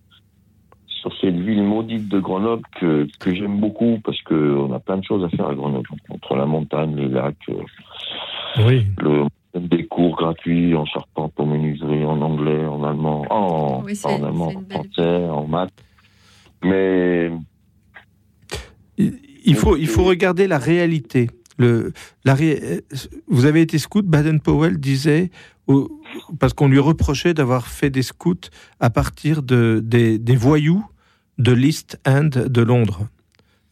sur cette ville maudite de Grenoble, que, que j'aime beaucoup, parce qu'on a plein de choses à faire à Grenoble, entre la montagne, les lacs, euh, Oui. le, des cours gratuits en charpente, en menuiserie, en anglais, en allemand, en, Oui, c'est- en allemand, en français, en maths. Mais Il faut, il faut regarder la réalité. Le, la ré- euh, Vous avez été scout, Baden-Powell disait, au- parce qu'on lui reprochait d'avoir fait des scouts à partir de, des, des voyous de l'East End de Londres.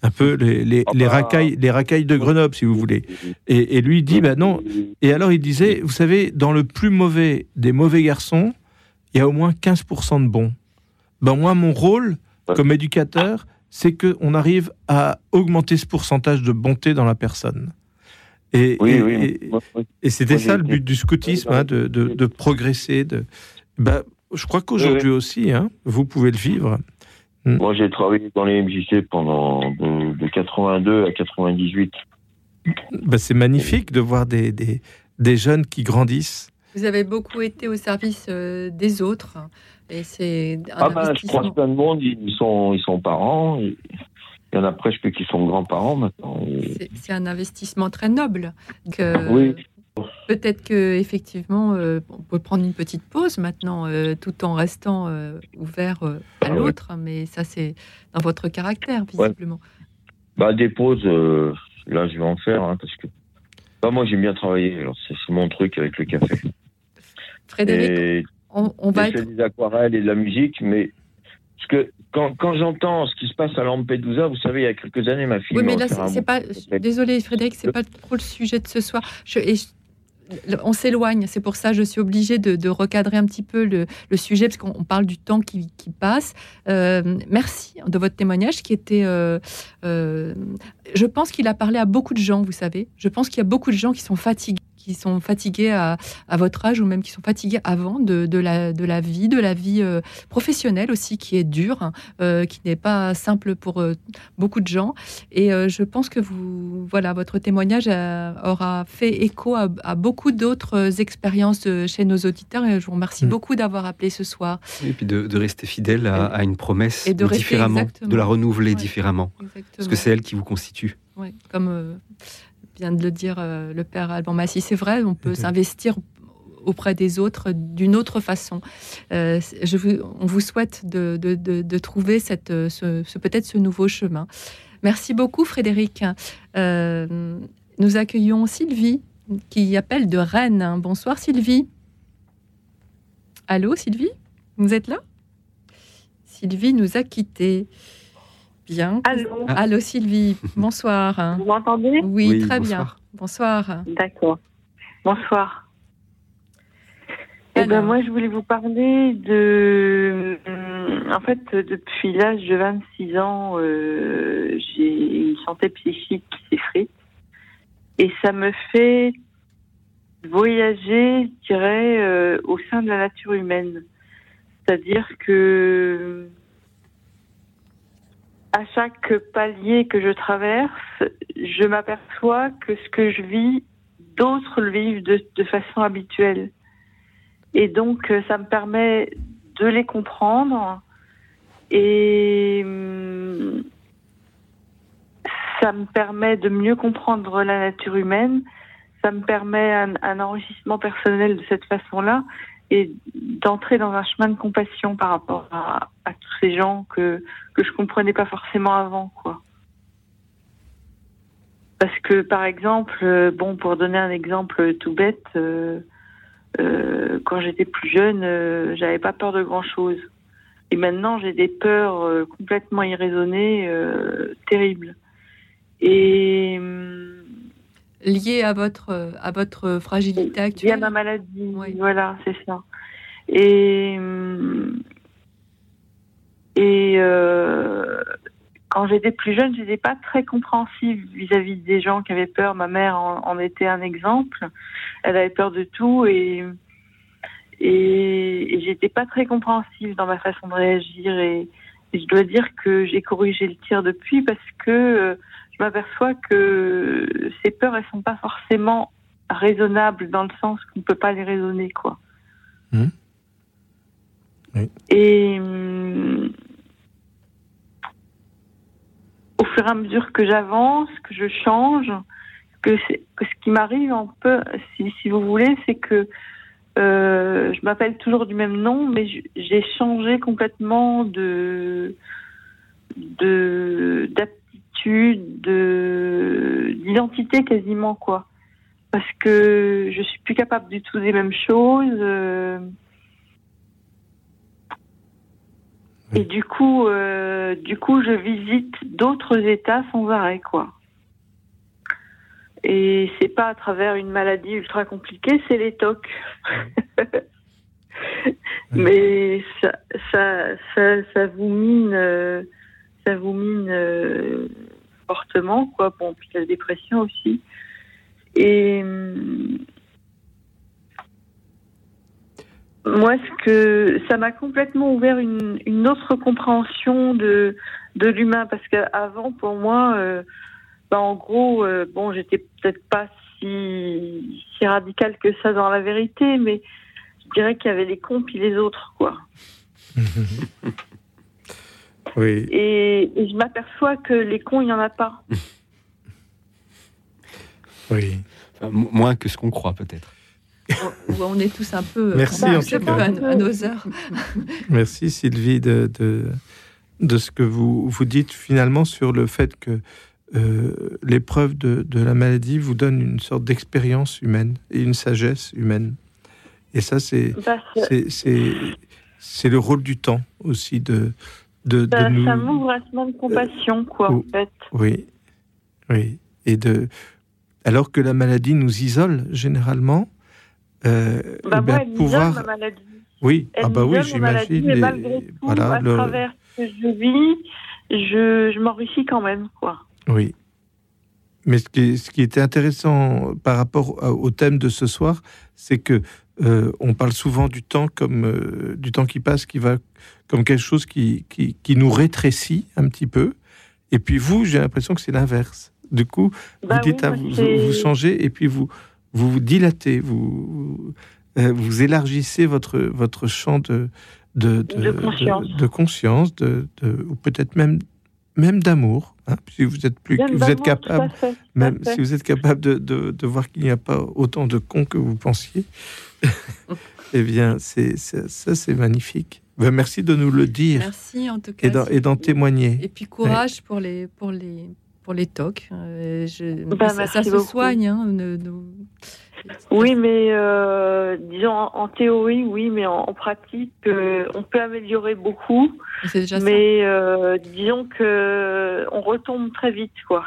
Un peu les, les, Ah les bah. racailles, les racailles de Grenoble, si vous voulez. Et, et lui dit, bah non. Et alors il disait, vous savez, dans le plus mauvais des mauvais garçons, il y a au moins 15% de bons. Ben moi, mon rôle comme éducateur, c'est qu'on arrive à augmenter ce pourcentage de bonté dans la personne. Et, Oui, et- oui, et- moi, moi, et c'était ça le but du scoutisme, hein, de, de- de progresser. De... Ben, je crois qu'aujourd'hui aussi, hein, vous pouvez le vivre. Moi, j'ai travaillé dans les MJC pendant de, de 82 à 98. Ben, c'est magnifique de voir des, des, des jeunes qui grandissent. Vous avez beaucoup été au service euh, des autres. Et c'est Ah ben, je croise plein de monde, ils sont, ils sont parents. Il y en a presque qui sont grands-parents maintenant. Et- C'est- un investissement très noble. Que Oui. Peut-être que effectivement, euh, on peut prendre une petite pause maintenant, euh, tout en restant euh, ouvert à Ah ouais. l'autre. Mais ça, c'est dans votre caractère, Ouais. visiblement. Bah, des pauses, là, je vais en faire, hein, parce que. Bah, moi, j'aime bien travailler, alors c'est mon truc avec le café. Frédéric, on, on va être. des aquarelles et de la musique, mais. Parce que quand, quand j'entends ce qui se passe à Lampedusa, vous savez, il y a quelques années, ma fille. Oui, mais m'a là, c'est pas. Désolée, Frédéric, c'est pas trop le sujet de ce soir. Je- et je- on s'éloigne, c'est pour ça que je suis obligée de, de recadrer un petit peu le, le sujet, parce qu'on on parle du temps qui, qui passe. Euh, merci de votre témoignage qui était. euh, euh, je pense qu'il a parlé à beaucoup de gens, vous savez. Je pense qu'il y a beaucoup de gens qui sont fatigués qui sont fatigués à, à votre âge ou même qui sont fatigués avant de, de la, de la vie, de la vie euh, professionnelle aussi, qui est dure, hein, euh, qui n'est pas simple pour euh, beaucoup de gens. Et je pense que vous, voilà, votre témoignage a- aura fait écho à, à beaucoup d'autres expériences chez nos auditeurs. Et je vous remercie beaucoup d'avoir appelé ce soir. Et puis de, de rester fidèle à, à une promesse Et de différemment, de la renouveler Ouais, différemment. Parce exactement. que c'est elle qui vous constitue. Ouais, comme euh, vient de le dire euh, le père Alban Massy, c'est vrai, on peut s'investir auprès des autres d'une autre façon. Euh, je vous, on vous souhaite de, de- de- de trouver cette, euh, ce, ce- peut-être ce nouveau chemin. Merci beaucoup, Frédéric. Euh, nous accueillons Sylvie, qui appelle de Rennes. Bonsoir, Sylvie. Allô, Sylvie? Vous êtes là? Sylvie nous a quittés. Bien. Allô Allô, Sylvie. Bonsoir. Vous m'entendez? Oui, Oui, très bonsoir. bien. Bonsoir. D'accord. Bonsoir. Eh ben, moi, je voulais vous parler de. hum, En fait, depuis l'âge de 26 ans, euh, j'ai une santé psychique qui s'effrite. Et ça me fait voyager, je dirais, euh, au sein de la nature humaine. C'est-à-dire que à chaque palier que je traverse, je m'aperçois que ce que je vis, d'autres le vivent de, façon habituelle. Et donc, euh, ça me permet de les comprendre et hum, ça me permet de mieux comprendre la nature humaine. Ça me permet un enrichissement personnel de cette façon-là et d'entrer dans un chemin de compassion par rapport à, tous ces gens que, que je comprenais pas forcément avant, quoi. Parce que, par exemple, euh, bon, pour donner un exemple tout bête, euh, euh, quand j'étais plus jeune, euh, j'avais pas peur de grand chose. Et maintenant, j'ai des peurs euh, complètement irraisonnées, terribles. Et hum, Lié à votre, à votre fragilité lié à actuelle ma maladie, voilà, c'est ça. Et hum, et euh, quand j'étais plus jeune, j'étais pas très compréhensive vis-à-vis des gens qui avaient peur. Ma mère en, en était un exemple. Elle avait peur de tout et et, et j'étais pas très compréhensive dans ma façon de réagir. Et, et je dois dire que j'ai corrigé le tir depuis parce que euh, je m'aperçois que ces peurs, elles sont pas forcément raisonnables dans le sens qu'on peut pas les raisonner, quoi. Oui. Et hum, au fur et à mesure que j'avance, que je change, que, ce qui m'arrive un peu, si, si vous voulez, c'est que euh, je m'appelle toujours du même nom, mais j'ai changé complètement de de de d'identité quasiment quoi, parce que je suis plus capable du tout des mêmes choses. euh, Et du coup, euh, du coup, je visite d'autres États sans arrêt, quoi. Et c'est pas à travers une maladie ultra compliquée, c'est les TOC. Mais ça, ça, ça, ça vous mine, euh, ça vous mine euh, fortement, quoi. Bon, puis la dépression aussi. Et hum, moi, ce que ça m'a complètement ouvert une, une autre compréhension de de l'humain parce qu'avant, pour moi, euh, bah, en gros, euh, bon, j'étais peut-être pas si si radical que ça dans la vérité, mais je dirais qu'il y avait les cons puis les autres, quoi. Oui. Et, et je m'aperçois que les cons, il y en a pas. Oui. Enfin, moins que ce qu'on croit, peut-être. On est tous un peu, Merci, un en petit tout peu cas. à, à nos heures. Merci Sylvie de, de, de ce que vous, vous dites finalement sur le fait que euh, l'épreuve de, de la maladie vous donne une sorte d'expérience humaine et une sagesse humaine. Et ça, c'est ça- c'est- c'est c'est le rôle du temps aussi de, de, de Ça, nous... ça m'ouvre à ce de compassion, quoi, en oh, fait. Oui, oui. Et de, alors que la maladie nous isole généralement, euh, Bah, eh moi, elle pouvoir... ma maladie. Oui, Elle ah bah oui, j'imagine. malgré tout, voilà, à le- travers ce que je vis, je, je m'enrichis quand même, quoi. Oui. Mais ce qui, ce qui était intéressant par rapport au thème de ce soir, c'est que euh, on parle souvent du temps comme euh, du temps qui passe, qui va comme quelque chose qui, qui, qui nous rétrécit un petit peu. Et puis vous, j'ai l'impression que c'est l'inverse. Du coup, Bah vous dites, oui, ah, moi, vous, vous changez et puis vous vous, vous dilatez, vous vous, euh, vous élargissez votre votre champ de de, De conscience. de, conscience, ou peut-être même même d'amour. hein, si vous êtes plus, vous êtes à capable, fait, à même si vous êtes capable de, de voir qu'il n'y a pas autant de cons que vous pensiez, eh bien, c'est ça, c'est magnifique. Ben, merci de nous le dire Merci en tout cas. et d'en- témoigner. Et puis courage pour les pour les pour les tocs. Euh, je- Ben, ça, se soigne. hein, ne- ne- Oui, mais euh, disons en, en théorie, oui, mais en, en pratique, euh, on peut améliorer beaucoup. Déjà mais euh, disons que on retombe très vite, quoi.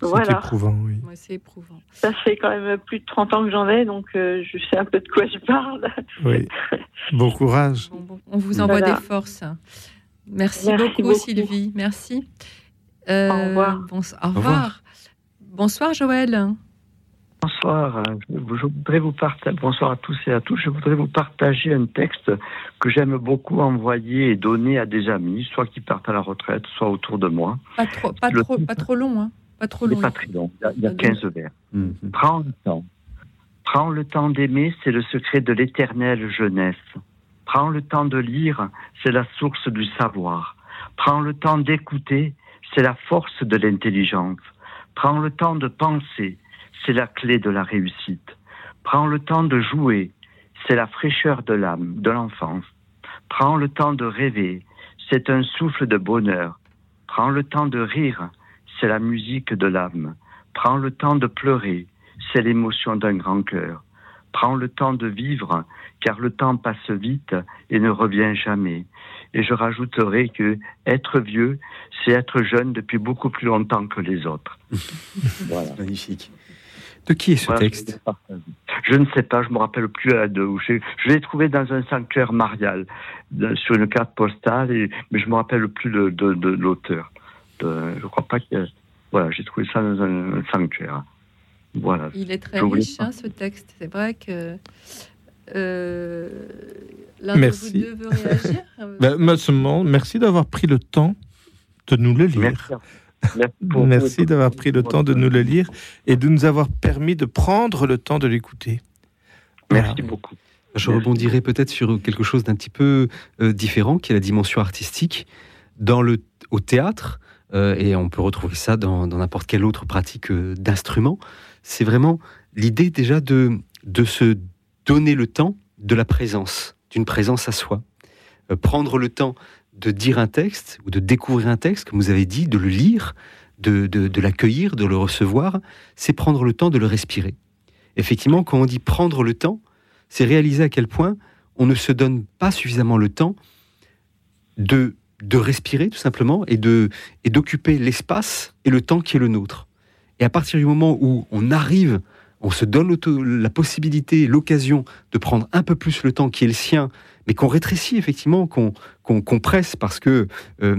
voilà. éprouvant, oui. Ouais, c'est éprouvant. Ça fait quand même plus de 30 ans que j'en ai, donc euh, je sais un peu de quoi je parle. Oui. Bon courage. On vous envoie Voilà. des forces. Merci, Merci beaucoup, beaucoup. Sylvie. Merci. Euh, Au revoir. au revoir. Bonsoir Joël. Bonsoir, euh, je voudrais vous partager, bonsoir à tous et à toutes. Je voudrais vous partager un texte que j'aime beaucoup envoyer et donner à des amis, soit qui partent à la retraite, soit autour de moi. Pas trop, pas Le trop, pas trop long, hein. Pas trop long. pas très long, il y a, il y a Euh, 15 vers. Prends le temps. Prends le temps d'aimer, c'est le secret de l'éternelle jeunesse. Prends le temps de lire, c'est la source du savoir. Prends le temps d'écouter, c'est la force de l'intelligence. Prends le temps de penser, c'est la clé de la réussite. Prends le temps de jouer, c'est la fraîcheur de l'âme, de l'enfance. Prends le temps de rêver, c'est un souffle de bonheur. Prends le temps de rire, c'est la musique de l'âme. Prends le temps de pleurer, c'est l'émotion d'un grand cœur. Prends le temps de vivre, car le temps passe vite et ne revient jamais. Et je rajouterai que être vieux, c'est être jeune depuis beaucoup plus longtemps que les autres. voilà. Magnifique. De qui est ce Voilà, texte je ne sais pas, je me rappelle plus à de où. Je, je l'ai trouvé dans un sanctuaire marial, de- sur une carte postale, et, mais je me rappelle plus de, de, de l'auteur. De- je crois pas que. Voilà, j'ai trouvé ça dans un, sanctuaire. Voilà. Il est très riche, hein, ce texte. C'est vrai que. euh, L'un de Merci. vous deux veut réagir Ben, merci d'avoir pris le temps de nous le lire. Merci d'avoir pris le temps de nous le lire et de nous avoir permis de prendre le temps de l'écouter. Merci beaucoup. Je rebondirai peut-être sur quelque chose d'un petit peu euh, différent, qui est la dimension artistique. Dans le, au théâtre, euh, et on peut retrouver ça dans dans n'importe quelle autre pratique euh, d'instrument, c'est vraiment l'idée déjà de, de se donner le temps de la présence, d'une présence à soi. Euh, prendre le temps de dire un texte ou de découvrir un texte, comme vous avez dit, de le lire, de, de, l'accueillir, de le recevoir, c'est prendre le temps de le respirer. Effectivement, quand on dit prendre le temps, c'est réaliser à quel point on ne se donne pas suffisamment le temps de, de respirer, tout simplement, et et d'occuper l'espace et le temps qui est le nôtre. Et à partir du moment où on arrive, on se donne la possibilité, l'occasion de prendre un peu plus le temps qui est le sien, mais qu'on rétrécit effectivement, qu'on qu'on compresse parce que, euh,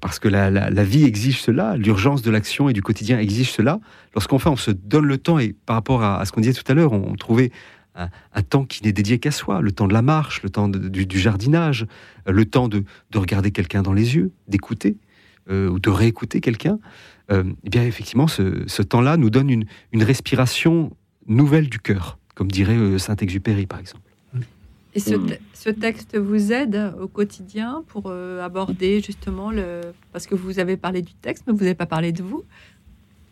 parce que la, vie exige cela, l'urgence de l'action et du quotidien exige cela. Lorsqu'enfin on se donne le temps, et par rapport à, ce qu'on disait tout à l'heure, on, trouvait un, temps qui n'est dédié qu'à soi, le temps de la marche, le temps du, jardinage, euh, le temps de, de regarder quelqu'un dans les yeux, d'écouter euh, ou de réécouter quelqu'un. Euh, eh bien, effectivement, ce, temps-là nous donne une, une respiration nouvelle du cœur, comme dirait Saint-Exupéry, par exemple. Et ce, Hmm. te- ce texte vous aide au quotidien pour euh, aborder justement le. Parce que vous avez parlé du texte, mais vous n'avez pas parlé de vous.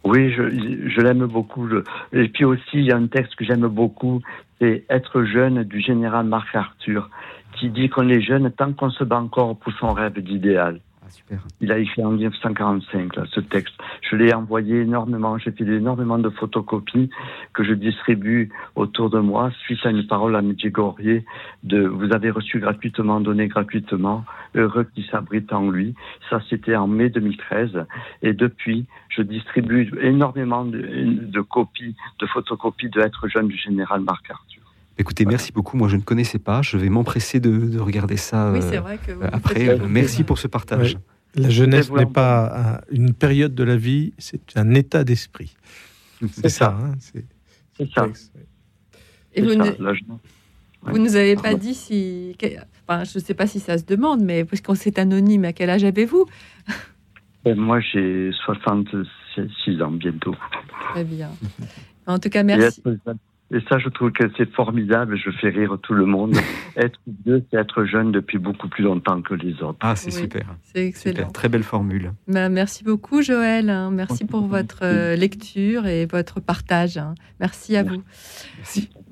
Oui, je, je l'aime beaucoup. le- Et puis aussi, il y a un texte que j'aime beaucoup, c'est Être jeune du général Marc Arthur, qui dit qu'on est jeune tant qu'on se bat encore pour son rêve d'idéal. Il a écrit en 1945 là, ce texte. Je l'ai envoyé énormément, j'ai fait énormément de photocopies que je distribue autour de moi suite à une parole à Medjugorje de vous avez reçu gratuitement, donné gratuitement, heureux qui s'abrite en lui. Ça c'était en mai 2013 et depuis je distribue énormément de, de copies, de photocopies de Être jeune du général Marc Arthur. Écoutez, merci beaucoup. Moi, je ne connaissais pas. Je vais m'empresser de, de regarder ça Oui, euh, c'est vrai que vous faites après. Merci pour ce partage. Ouais. La jeunesse n'est pas un- une période de la vie, c'est un état d'esprit. C'est ça. hein, c'est ça. Et vous, ne, ça, là, je- vous nous avez pas dit si. Enfin, je ne sais pas si ça se demande, mais puisqu'on c'est anonyme, à quel âge avez-vous? Ben, moi j'ai 66 ans bientôt. Très bien. En tout cas, merci. Et ça, je trouve que c'est formidable. Je fais rire tout le monde. être vieux, c'est être jeune depuis beaucoup plus longtemps que les autres. Ah, c'est Oui, super. C'est excellent. Super. Très belle formule. Bah, merci beaucoup, Joël. hein. Merci pour votre euh, lecture et votre partage. hein. Merci à vous.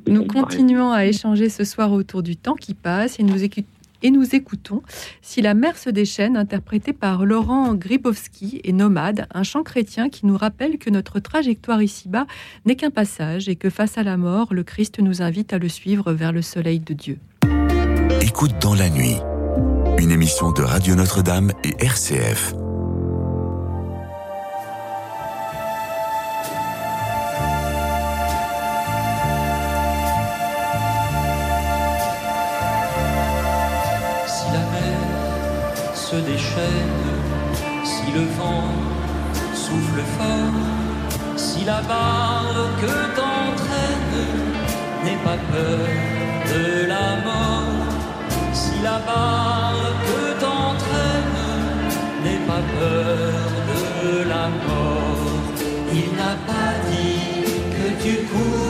Nous continuons à échanger ce soir autour du temps qui passe et nous, écu- et nous écoutons Si la mer se déchaîne, interprété par Laurent Gribowski et Nomade, un chant chrétien qui nous rappelle que notre trajectoire ici-bas n'est qu'un passage et que face à la mort, le Christ nous invite à le suivre vers le soleil de Dieu. Écoute dans la nuit, une émission de Radio Notre-Dame et RCF. Le vent souffle fort, si la barque t'entraîne, n'aie pas peur de la mort. Si la barque t'entraîne, n'aie pas peur de la mort. Il n'a pas dit que tu coulerais,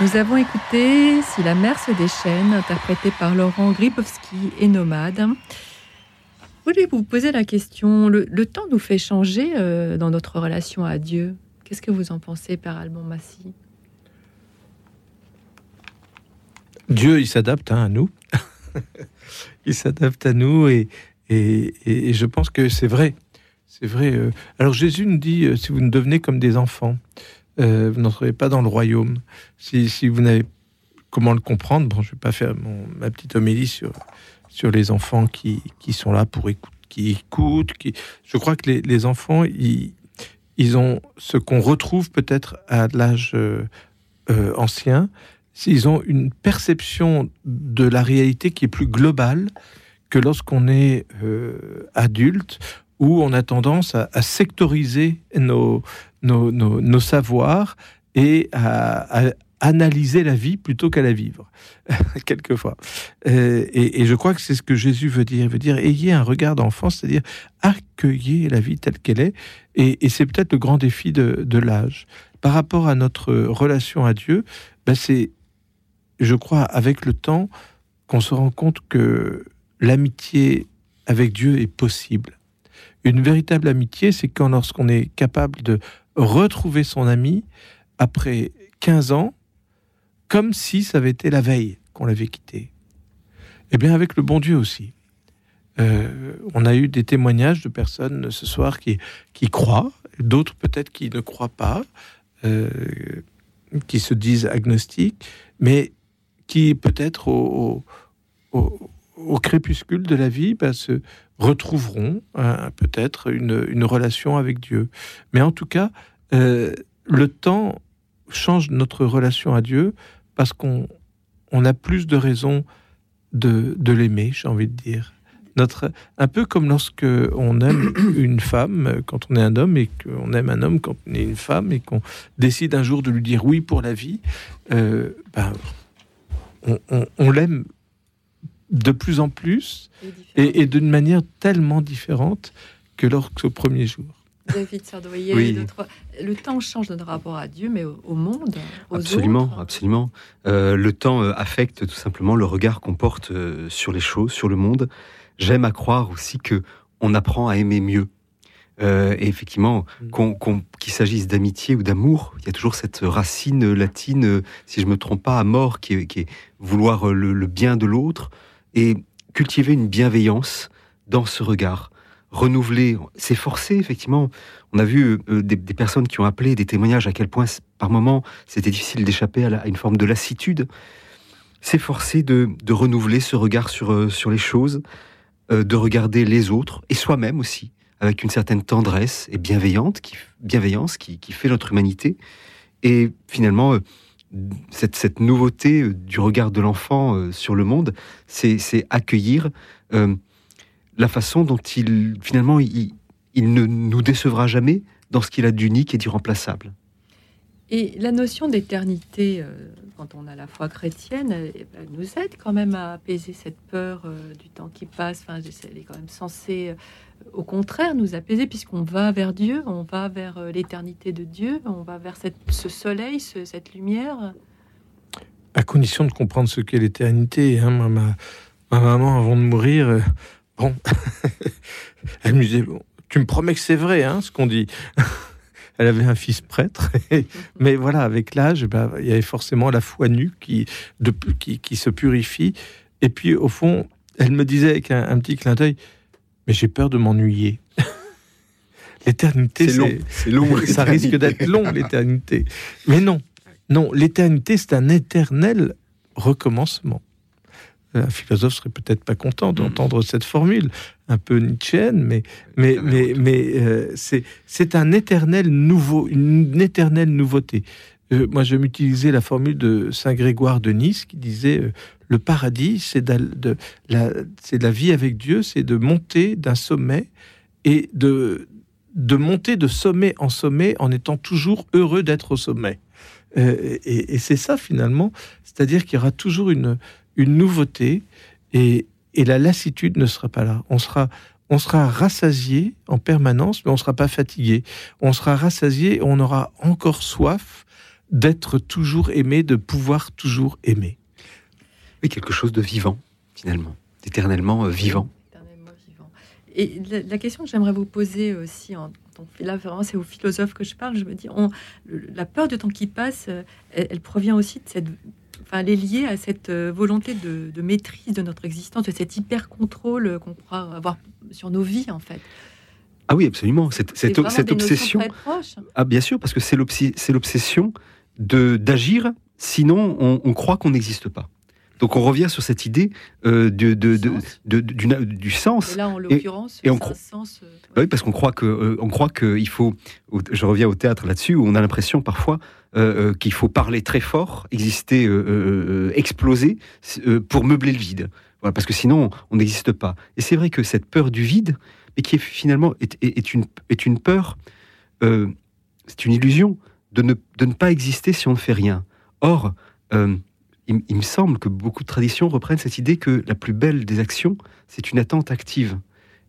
Nous avons écouté Si la mer se déchaîne, interprété par Laurent Gribowski et Nomade. Je voulais vous poser la question, le, temps nous fait changer euh, dans notre relation à Dieu? Qu'est-ce que vous en pensez, Père Alban Massy? Dieu, il s'adapte hein, à nous. il s'adapte à nous et, et, et- et je pense que c'est vrai. C'est vrai. euh. Alors Jésus nous dit, euh, si vous ne devenez comme des enfants, euh, vous n'entrez pas dans le royaume. Si, vous n'avez comment le comprendre, bon, je vais pas faire ma petite homélie sur, les enfants qui, sont là pour écouter, qui écoutent. Je crois que les, enfants, ils, ils ont ce qu'on retrouve peut-être à l'âge euh, euh, ancien, s'ils ont une perception de la réalité qui est plus globale que lorsqu'on est euh, adulte, où on a tendance à, sectoriser nos, savoirs et à, analyser la vie plutôt qu'à la vivre, quelquefois. Euh, et, je crois que c'est ce que Jésus veut dire. Il veut dire ayez un regard d'enfant, c'est-à-dire accueillez la vie telle qu'elle est. Et, c'est peut-être le grand défi de, de l'âge. Par rapport à notre relation à Dieu, ben c'est, je crois, avec le temps, qu'on se rend compte que l'amitié avec Dieu est possible. Une véritable amitié, c'est quand lorsqu'on est capable de retrouver son ami après 15 ans, comme si ça avait été la veille qu'on l'avait quitté. Eh bien, avec le bon Dieu aussi. Euh, on a eu des témoignages de personnes ce soir qui, croient, d'autres peut-être qui ne croient pas, euh, qui se disent agnostiques, mais qui peut-être au crépuscule de la vie bah, se retrouveront euh, peut-être une, une, relation avec Dieu. Mais en tout cas, euh, le temps change notre relation à Dieu parce qu'on on a plus de raisons de, de l'aimer, j'ai envie de dire. Notre, un peu comme lorsque on aime une femme quand on est un homme et qu'on aime un homme quand on est une femme et qu'on décide un jour de lui dire oui pour la vie, euh, ben, on, on, on l'aime de plus en plus et, et d'une manière tellement différente que lorsqu'au premier jour. David Sardoyer, Oui. le temps change notre rapport à Dieu, mais au, au monde, aux Absolument, autres. absolument. Euh, le temps euh, affecte tout simplement le regard qu'on porte euh, sur les choses, sur le monde. J'aime à croire aussi que on apprend à aimer mieux. Euh, et effectivement, qu'on- qu'on- qu'il s'agisse d'amitié ou d'amour, il y a toujours cette racine latine, si je me trompe pas, à mort, qui est, qui est vouloir le, le bien de l'autre et cultiver une bienveillance dans ce regard. Renouveler, s'efforcer, effectivement. On a vu euh, des, personnes qui ont appelé des témoignages à quel point, par moment, c'était difficile d'échapper à, une forme de lassitude. S'efforcer de, renouveler ce regard sur, euh, sur les choses, euh, de regarder les autres et soi-même aussi, avec une certaine tendresse et bienveillante, bienveillance qui, qui fait notre humanité. Et finalement, cette, cette nouveauté euh, du regard de l'enfant euh, sur le monde, c'est accueillir euh, la façon dont il, finalement, il, il ne nous décevra jamais dans ce qu'il a d'unique et d'irremplaçable. Et la notion d'éternité, euh, quand on a la foi chrétienne, elle, elle nous aide quand même à apaiser cette peur euh, du temps qui passe. Enfin, elle est quand même censée, euh, au contraire, nous apaiser, puisqu'on va vers Dieu, on va vers euh, l'éternité de Dieu, on va vers ce soleil, ce- cette lumière. à condition de comprendre ce qu'est l'éternité. Hein, ma, ma- ma maman, avant de mourir, euh, bon, elle me disait, tu me promets que c'est vrai, hein, ce qu'on dit. Elle avait un fils prêtre, mais voilà, avec l'âge, eh ben, il y avait forcément la foi nue qui, de, qui, qui se purifie. Et puis, au fond, elle me disait avec un, un petit clin d'œil, mais j'ai peur de m'ennuyer. L'éternité, C'est long, c'est long, ça risque d'être long, l'éternité. Mais non, non, l'éternité, c'est un éternel recommencement. Un philosophe serait peut-être pas content d'entendre cette formule, un peu nietzschéenne, mais, mais, mais, mais euh, c'est, un éternel nouveau, une éternelle nouveauté. Euh, moi, je vais m'utiliser la formule de Saint Grégoire de Nice qui disait euh, le paradis, c'est de, la, c'est la vie avec Dieu, c'est de monter d'un sommet et de, de monter de sommet en sommet en étant toujours heureux d'être au sommet. Euh, et et c'est ça finalement, c'est-à-dire qu'il y aura toujours une, une nouveauté et, et la lassitude ne sera pas là. On sera, on sera rassasié en permanence, mais on ne sera pas fatigué. On sera rassasié et on aura encore soif d'être toujours aimé, de pouvoir toujours aimer. Oui, quelque chose de vivant, finalement, d'éternellement euh, vivant. Et la, la question que j'aimerais vous poser aussi, en, en- là vraiment c'est aux philosophes que je parle, je me dis, on, la peur du temps qui passe, euh, elle, elle provient aussi de cette, enfin elle est liée à cette euh, volonté de, de maîtrise de notre existence, de cet hyper contrôle qu'on croit avoir sur nos vies en fait. Ah oui, absolument. Cette, C'est cette, obsession. Ah bien sûr, parce que c'est l'obsession de d'agir, sinon on, on croit qu'on n'existe pas. Donc on revient sur cette idée euh, de, de, de- de- du, sens. Et là en l'occurrence, et on cro- sens. euh, Bah oui, parce qu'on croit que euh, on croit qu'il faut. au- Je reviens au théâtre là-dessus où on a l'impression parfois euh, qu'il faut parler très fort, exister, exploser pour meubler le vide. Voilà, parce que sinon on n'existe pas. Et c'est vrai que cette peur du vide, mais qui est finalement est, est- une est une peur, c'est une illusion de ne de ne pas exister si on ne fait rien. Or, il, me semble que beaucoup de traditions reprennent cette idée que la plus belle des actions, c'est une attente active.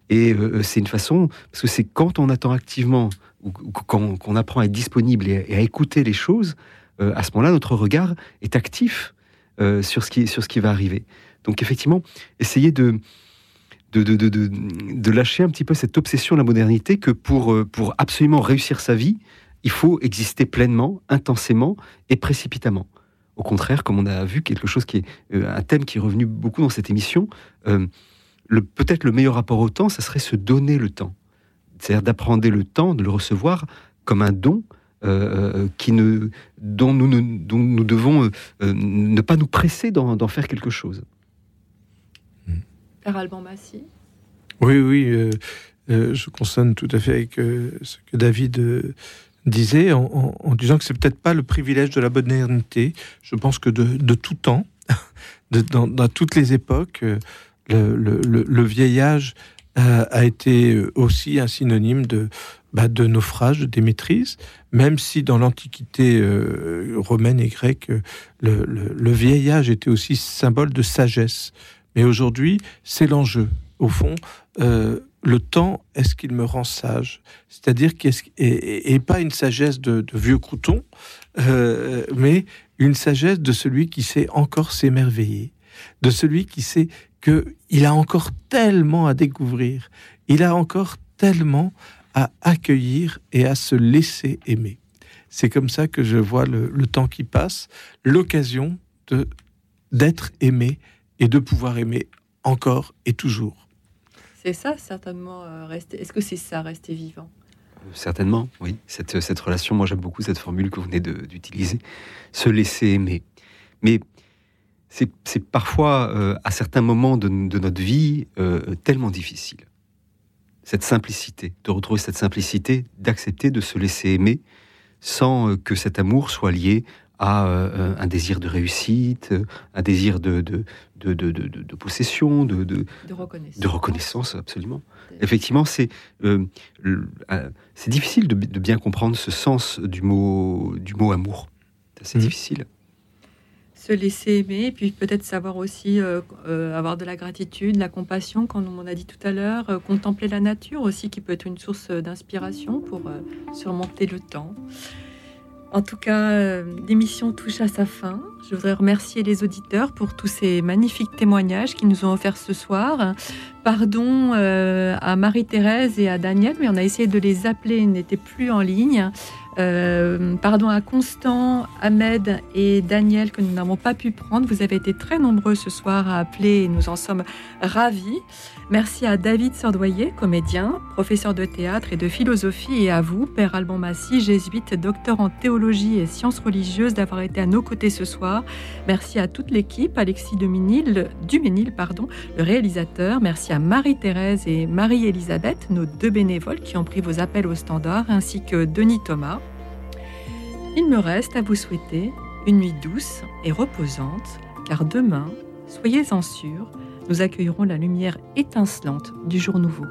Et euh, c'est une façon, parce que c'est quand on attend activement, ou, quand qu'on apprend à être disponible et, à écouter les choses, euh, à ce moment-là, notre regard est actif euh, sur, ce qui, sur ce qui va arriver. Donc effectivement, essayer de, de, de, de, de- lâcher un petit peu cette obsession de la modernité que pour, euh, pour absolument réussir sa vie, il faut exister pleinement, intensément et précipitamment. Au contraire, comme on a vu quelque chose qui est euh, un thème qui est revenu beaucoup dans cette émission, euh, le- peut-être le meilleur rapport au temps, ça serait se donner le temps. C'est-à-dire d'apprendre le temps, de le recevoir comme un don euh, qui ne, dont, nous, ne- dont nous devons euh, euh, ne pas nous presser d'en d'en faire quelque chose. Père Alban Massy. Oui, oui, euh, euh, je consonne tout à fait avec euh, ce que David euh, disait, en, disant que c'est peut-être pas le privilège de la modernité. Je pense que de, tout temps, dans, toutes les époques, euh, le, le- le- le vieil âge a, été euh, aussi un synonyme de, bah, de naufrage, de démaîtrise, même si dans l'Antiquité euh, romaine et grecque, euh, le, le- le vieil âge était aussi symbole de sagesse. Mais aujourd'hui, c'est l'enjeu. Au fond, euh, le temps, est-ce qu'il me rend sage? C'est-à-dire qu'est-ce et, et- pas une sagesse de, vieux crouton, euh, mais une sagesse de celui qui sait encore s'émerveiller, de celui qui sait que il a encore tellement à découvrir, il a encore tellement à accueillir et à se laisser aimer. C'est comme ça que je vois le, temps qui passe, l'occasion d'être aimé et de pouvoir aimer encore et toujours. C'est ça, certainement, euh, rester. Est-ce que c'est ça, rester vivant? Certainement, oui. Cette, cette relation, moi j'aime beaucoup cette formule que vous venez d'utiliser, se laisser aimer. Mais c'est parfois, euh, à certains moments de, de notre vie, euh, tellement difficile. Cette simplicité, de retrouver cette simplicité, d'accepter de se laisser aimer sans euh, que cet amour soit lié à euh, un désir de réussite, euh, un désir de, de, de, de, de- possession, de, de, De reconnaissance. de reconnaissance, absolument. Effectivement, c'est euh, euh, c'est difficile de, de bien comprendre ce sens du mot, du mot amour. C'est assez difficile. Se laisser aimer, et puis peut-être savoir aussi euh, euh, avoir de la gratitude, la compassion, comme on a dit tout à l'heure, euh, contempler la nature aussi, qui peut être une source euh, d'inspiration pour euh, surmonter le temps. En tout cas, euh, l'émission touche à sa fin. Je voudrais remercier les auditeurs pour tous ces magnifiques témoignages qu'ils nous ont offerts ce soir. Pardon euh, à Marie-Thérèse et à Daniel, mais on a essayé de les appeler, ils n'étaient plus en ligne. Euh, pardon à Constant, Ahmed et Daniel que nous n'avons pas pu prendre. Vous avez été très nombreux ce soir à appeler et nous en sommes ravis. Merci à David Sordoyer, comédien, professeur de théâtre et de philosophie, et à vous, Père Alban Massy, jésuite, docteur en théologie et sciences religieuses, d'avoir été à nos côtés ce soir. Merci à toute l'équipe, Alexis Duménil, Duménil, pardon, le réalisateur. Merci à Marie-Thérèse et Marie-Elisabeth, nos deux bénévoles qui ont pris vos appels au standard, ainsi que Denis Thomas. Il me reste à vous souhaiter une nuit douce et reposante, car demain, soyez-en sûrs, nous accueillerons la lumière étincelante du jour nouveau.